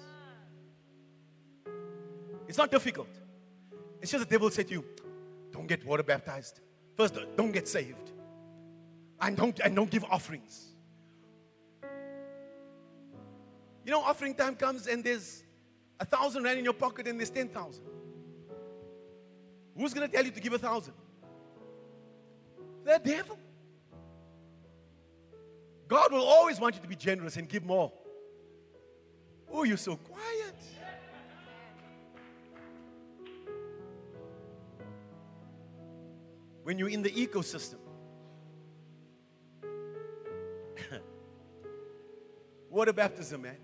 It's not difficult. It's just the devil said to you, don't get water baptized. First, don't get saved. And don't, and don't give offerings. You know, offering time comes and there's a thousand rand in your pocket and there's 10,000. Who's going to tell you to give a thousand? The devil. God will always want you to be generous and give more. Oh, you're so quiet. When you're in the ecosystem, water baptism, man.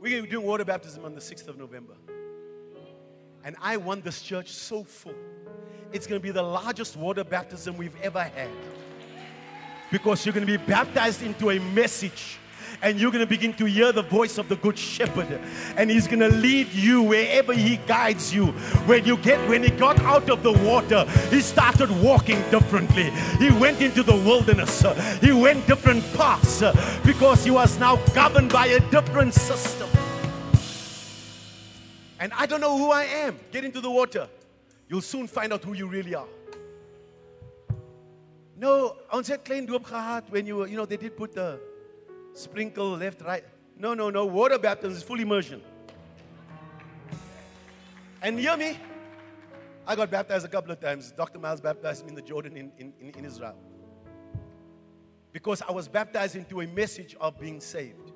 We're going to be doing water baptism on the 6th of November. And I want this church so full. It's going to be the largest water baptism we've ever had. Because you're going to be baptized into a message and you're going to begin to hear the voice of the good shepherd. And he's going to lead you wherever he guides you. When you get when he got out of the water he started walking differently. He went into the wilderness. He went different paths because he was now governed by a different system. And i don't know who i am. Get into the water. You'll soon find out who you really are. No, ons het klein doop gehad when you you know they did put the sprinkle left, right. No, no, no. Water baptism is full immersion. And hear me, I got baptized a couple of times. Dr. Myles baptized me in the Jordan in, in, in Israel. Because I was baptized into a message of being saved.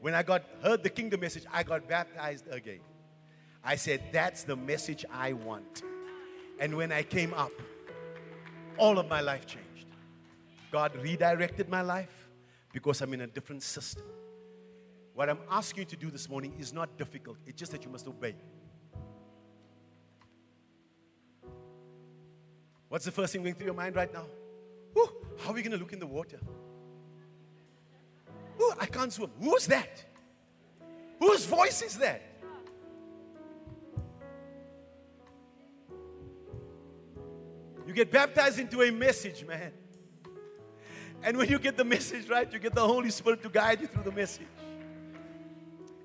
When I got heard the kingdom message, I got baptized again. I said, That's the message I want. And when I came up, all of my life changed. God redirected my life because I'm in a different system. What I'm asking you to do this morning is not difficult, it's just that you must obey. What's the first thing going through your mind right now? Ooh, how are we going to look in the water? Ooh, I can't swim. Who's that? Whose voice is that? You get baptized into a message, man. And when you get the message right, you get the Holy Spirit to guide you through the message.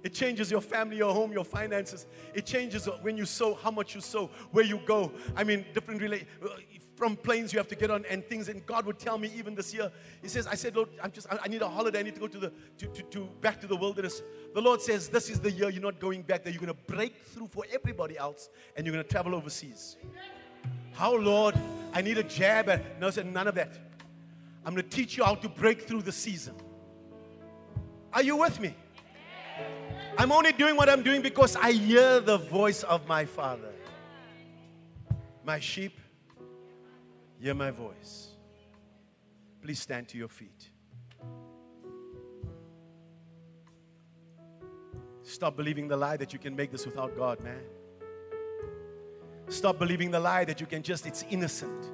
It changes your family, your home, your finances. It changes when you sow, how much you sow, where you go. I mean, different relate from planes you have to get on and things. And God would tell me even this year. He says, I said, Lord, I'm just I need a holiday. I need to go to the to, to, to back to the wilderness. The Lord says, This is the year you're not going back there. You're gonna break through for everybody else and you're gonna travel overseas. How Lord, I need a jab And no, said none of that. I'm going to teach you how to break through the season. Are you with me? I'm only doing what I'm doing because I hear the voice of my Father. My sheep, hear my voice. Please stand to your feet. Stop believing the lie that you can make this without God, man. Stop believing the lie that you can just, it's innocent.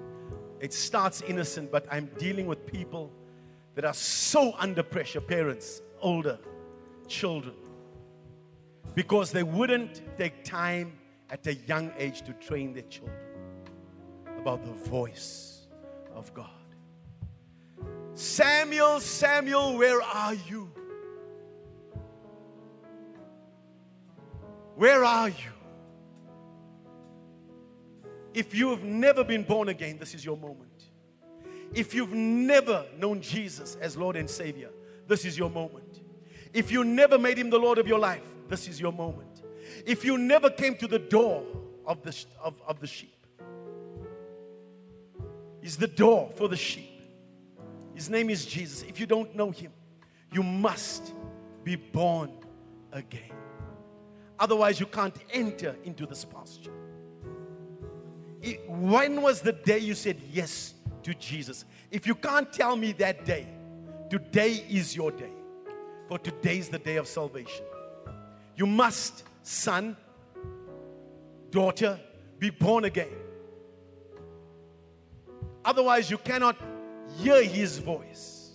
It starts innocent, but I'm dealing with people that are so under pressure parents, older, children because they wouldn't take time at a young age to train their children about the voice of God. Samuel, Samuel, where are you? Where are you? If you have never been born again, this is your moment. If you've never known Jesus as Lord and Savior, this is your moment. If you never made Him the Lord of your life, this is your moment. If you never came to the door of the, of, of the sheep, He's the door for the sheep. His name is Jesus. If you don't know Him, you must be born again. Otherwise, you can't enter into this pasture when was the day you said yes to Jesus? If you can't tell me that day, today is your day. For today is the day of salvation. You must, son, daughter, be born again. Otherwise, you cannot hear his voice.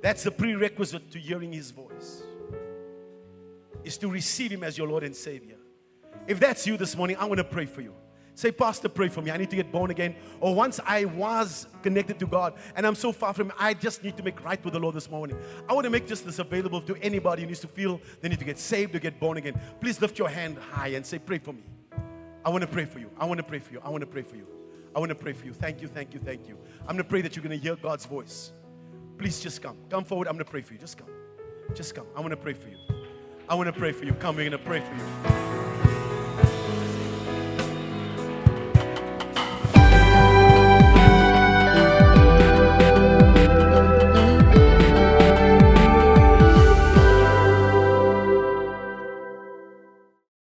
That's the prerequisite to hearing his voice. Is to receive him as your Lord and Savior. If that's you this morning, I want to pray for you. Say, Pastor, pray for me. I need to get born again. Or once I was connected to God and I'm so far from Him, I just need to make right with the Lord this morning. I want to make just this available to anybody who needs to feel they need to get saved or get born again. Please lift your hand high and say, Pray for me. I want to pray for you. I want to pray for you. I want to pray for you. I want to pray for you. Thank you, thank you, thank you. I'm going to pray that you're going to hear God's voice. Please just come. Come forward. I'm going to pray for you. Just come. Just come. I want to pray for you. I want to pray for you. Come, we're going to pray for you.